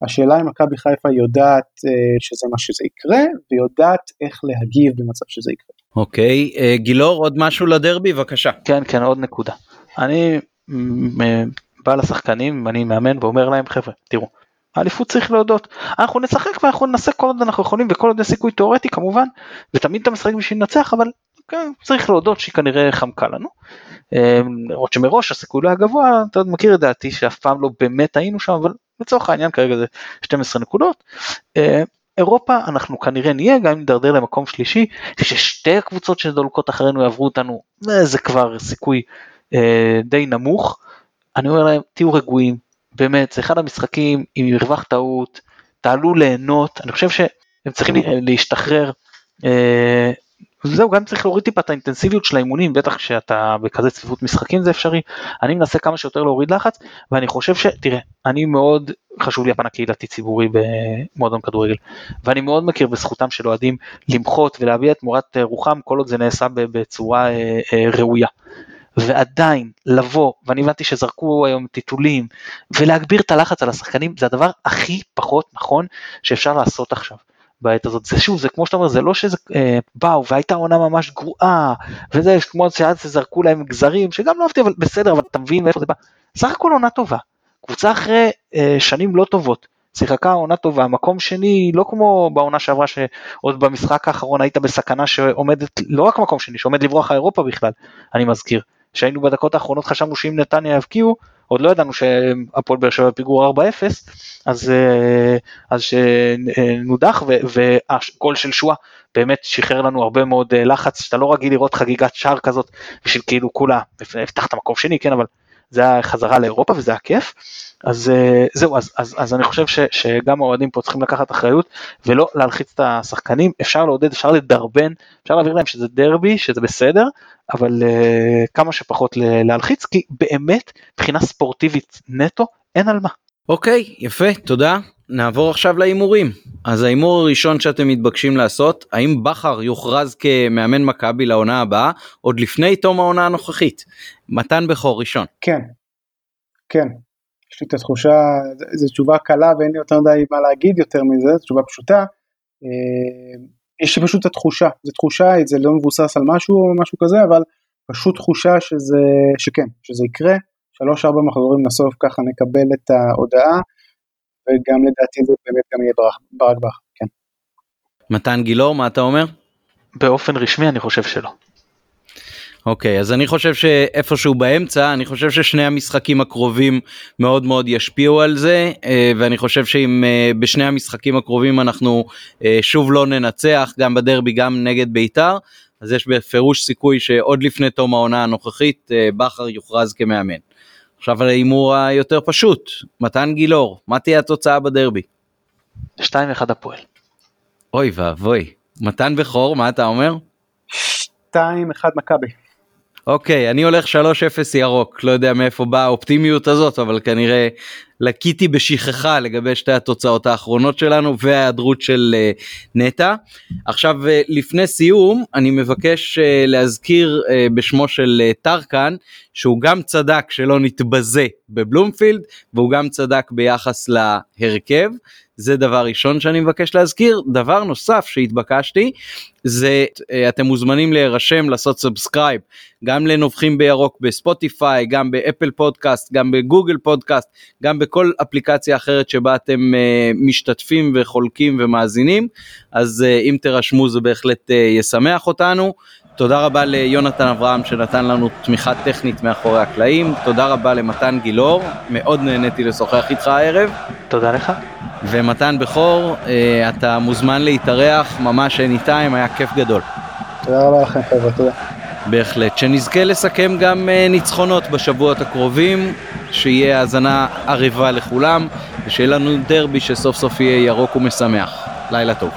השאלה אם מכבי חיפה יודעת אה, שזה מה שזה יקרה, ויודעת איך להגיב במצב שזה יקרה. אוקיי, okay, אה, גילאור עוד משהו לדרבי בבקשה. כן כן עוד נקודה. אני בא לשחקנים, אני מאמן ואומר להם חבר'ה, תראו, האליפות צריך להודות, אנחנו נשחק ואנחנו ננסה כל עוד אנחנו יכולים וכל עוד יש סיכוי תאורטי כמובן, ותמיד אתה משחק בשביל לנצח אבל כן, צריך להודות שהיא כנראה חמקה לנו. למרות שמראש הסיכוי לא היה גבוה, אתה מכיר את דעתי שאף פעם לא באמת היינו שם, אבל לצורך העניין כרגע זה 12 נקודות. אמ, אירופה אנחנו כנראה נהיה גם אם נדרדר למקום שלישי ששתי הקבוצות שדולקות אחרינו יעברו אותנו זה כבר סיכוי אה, די נמוך. אני אומר להם תהיו רגועים באמת זה אחד המשחקים עם מרווח טעות תעלו ליהנות אני חושב שהם צריכים להשתחרר אה, זהו גם צריך להוריד טיפה את האינטנסיביות של האימונים בטח כשאתה בכזה צפיפות משחקים זה אפשרי אני מנסה כמה שיותר להוריד לחץ ואני חושב שתראה אני מאוד חשוב לי הפן הקהילתי ציבורי במועדון כדורגל ואני מאוד מכיר בזכותם של אוהדים למחות ולהביע את מורת רוחם כל עוד זה נעשה בצורה אה, אה, ראויה. ועדיין לבוא ואני הבנתי שזרקו היום טיטולים ולהגביר את הלחץ על השחקנים זה הדבר הכי פחות נכון שאפשר לעשות עכשיו. בעת הזאת. זה שוב, זה כמו שאתה אומר, זה לא שזה אה, באו והייתה עונה ממש גרועה, וזה כמו שאז זרקו להם גזרים, שגם לא אהבתי, אבל בסדר, אבל אתה מבין מאיפה זה בא. סך הכל עונה טובה. קבוצה אחרי אה, שנים לא טובות. שיחקה עונה טובה, מקום שני, לא כמו בעונה שעברה שעוד במשחק האחרון היית בסכנה שעומדת, לא רק מקום שני, שעומד לברוח האירופה בכלל, אני מזכיר. שהיינו בדקות האחרונות חשבנו שאם נתניה יבקיעו, עוד לא ידענו שהפועל באר שבע פיגור 4-0, אז, אה, אז שנודח והגול של שואה באמת שחרר לנו הרבה מאוד אה, לחץ, שאתה לא רגיל לראות חגיגת שער כזאת בשביל כאילו כולה, הבטחת מקום שני, כן, אבל זה היה חזרה לאירופה וזה היה כיף. אז אה, זהו, אז, אז, אז אני חושב ש, שגם האוהדים פה צריכים לקחת אחריות ולא להלחיץ את השחקנים, אפשר לעודד, אפשר לדרבן, אפשר להעביר להם שזה דרבי, שזה בסדר, אבל uh, כמה שפחות להלחיץ, כי באמת, מבחינה ספורטיבית נטו, אין על מה. אוקיי, יפה, תודה. נעבור עכשיו להימורים. אז ההימור הראשון שאתם מתבקשים לעשות, האם בכר יוכרז כמאמן מכבי לעונה הבאה, עוד לפני תום העונה הנוכחית? מתן בכור ראשון. כן, כן. יש לי את התחושה, זו תשובה קלה ואין לי יותר מדי מה להגיד יותר מזה, זו תשובה פשוטה. אה, יש לי פשוט את התחושה, זו תחושה, זה לא מבוסס על משהו או משהו כזה, אבל פשוט תחושה שזה, שכן, שזה יקרה, שלוש ארבע מחזורים לסוף ככה נקבל את ההודעה, וגם לדעתי זה באמת גם יהיה ברק בכר, כן. מתן גילאור, מה אתה אומר? באופן רשמי אני חושב שלא. אוקיי okay, אז אני חושב שאיפשהו באמצע אני חושב ששני המשחקים הקרובים מאוד מאוד ישפיעו על זה אה, ואני חושב שאם אה, בשני המשחקים הקרובים אנחנו אה, שוב לא ננצח גם בדרבי גם נגד בית"ר אז יש בפירוש סיכוי שעוד לפני תום העונה הנוכחית בכר יוכרז כמאמן. עכשיו על ההימור היותר פשוט מתן גילאור מה תהיה התוצאה בדרבי? 2-1 הפועל. אוי ואבוי. מתן בכור, מה אתה אומר? 2-1 מכבי. אוקיי, אני הולך 3-0 ירוק, לא יודע מאיפה באה האופטימיות הזאת, אבל כנראה לקיתי בשכחה לגבי שתי התוצאות האחרונות שלנו וההיעדרות של אה, נטע. עכשיו אה, לפני סיום אני מבקש אה, להזכיר אה, בשמו של אה, טרקן שהוא גם צדק שלא נתבזה בבלומפילד והוא גם צדק ביחס להרכב. זה דבר ראשון שאני מבקש להזכיר. דבר נוסף שהתבקשתי זה אתם מוזמנים להירשם לעשות subscribe גם לנובחים בירוק בספוטיפיי גם באפל פודקאסט גם בגוגל פודקאסט גם בכל אפליקציה אחרת שבה אתם uh, משתתפים וחולקים ומאזינים אז uh, אם תירשמו זה בהחלט uh, ישמח אותנו. תודה רבה ליונתן אברהם שנתן לנו תמיכה טכנית מאחורי הקלעים, תודה רבה למתן גילאור, מאוד נהניתי לשוחח איתך הערב. תודה לך. ומתן בכור, אתה מוזמן להתארח ממש anytime, היה כיף גדול. תודה רבה לכם חבר'ה, תודה. בהחלט, שנזכה לסכם גם ניצחונות בשבועות הקרובים, שיהיה האזנה ערבה לכולם, ושיהיה לנו דרבי שסוף סוף יהיה ירוק ומשמח. לילה טוב.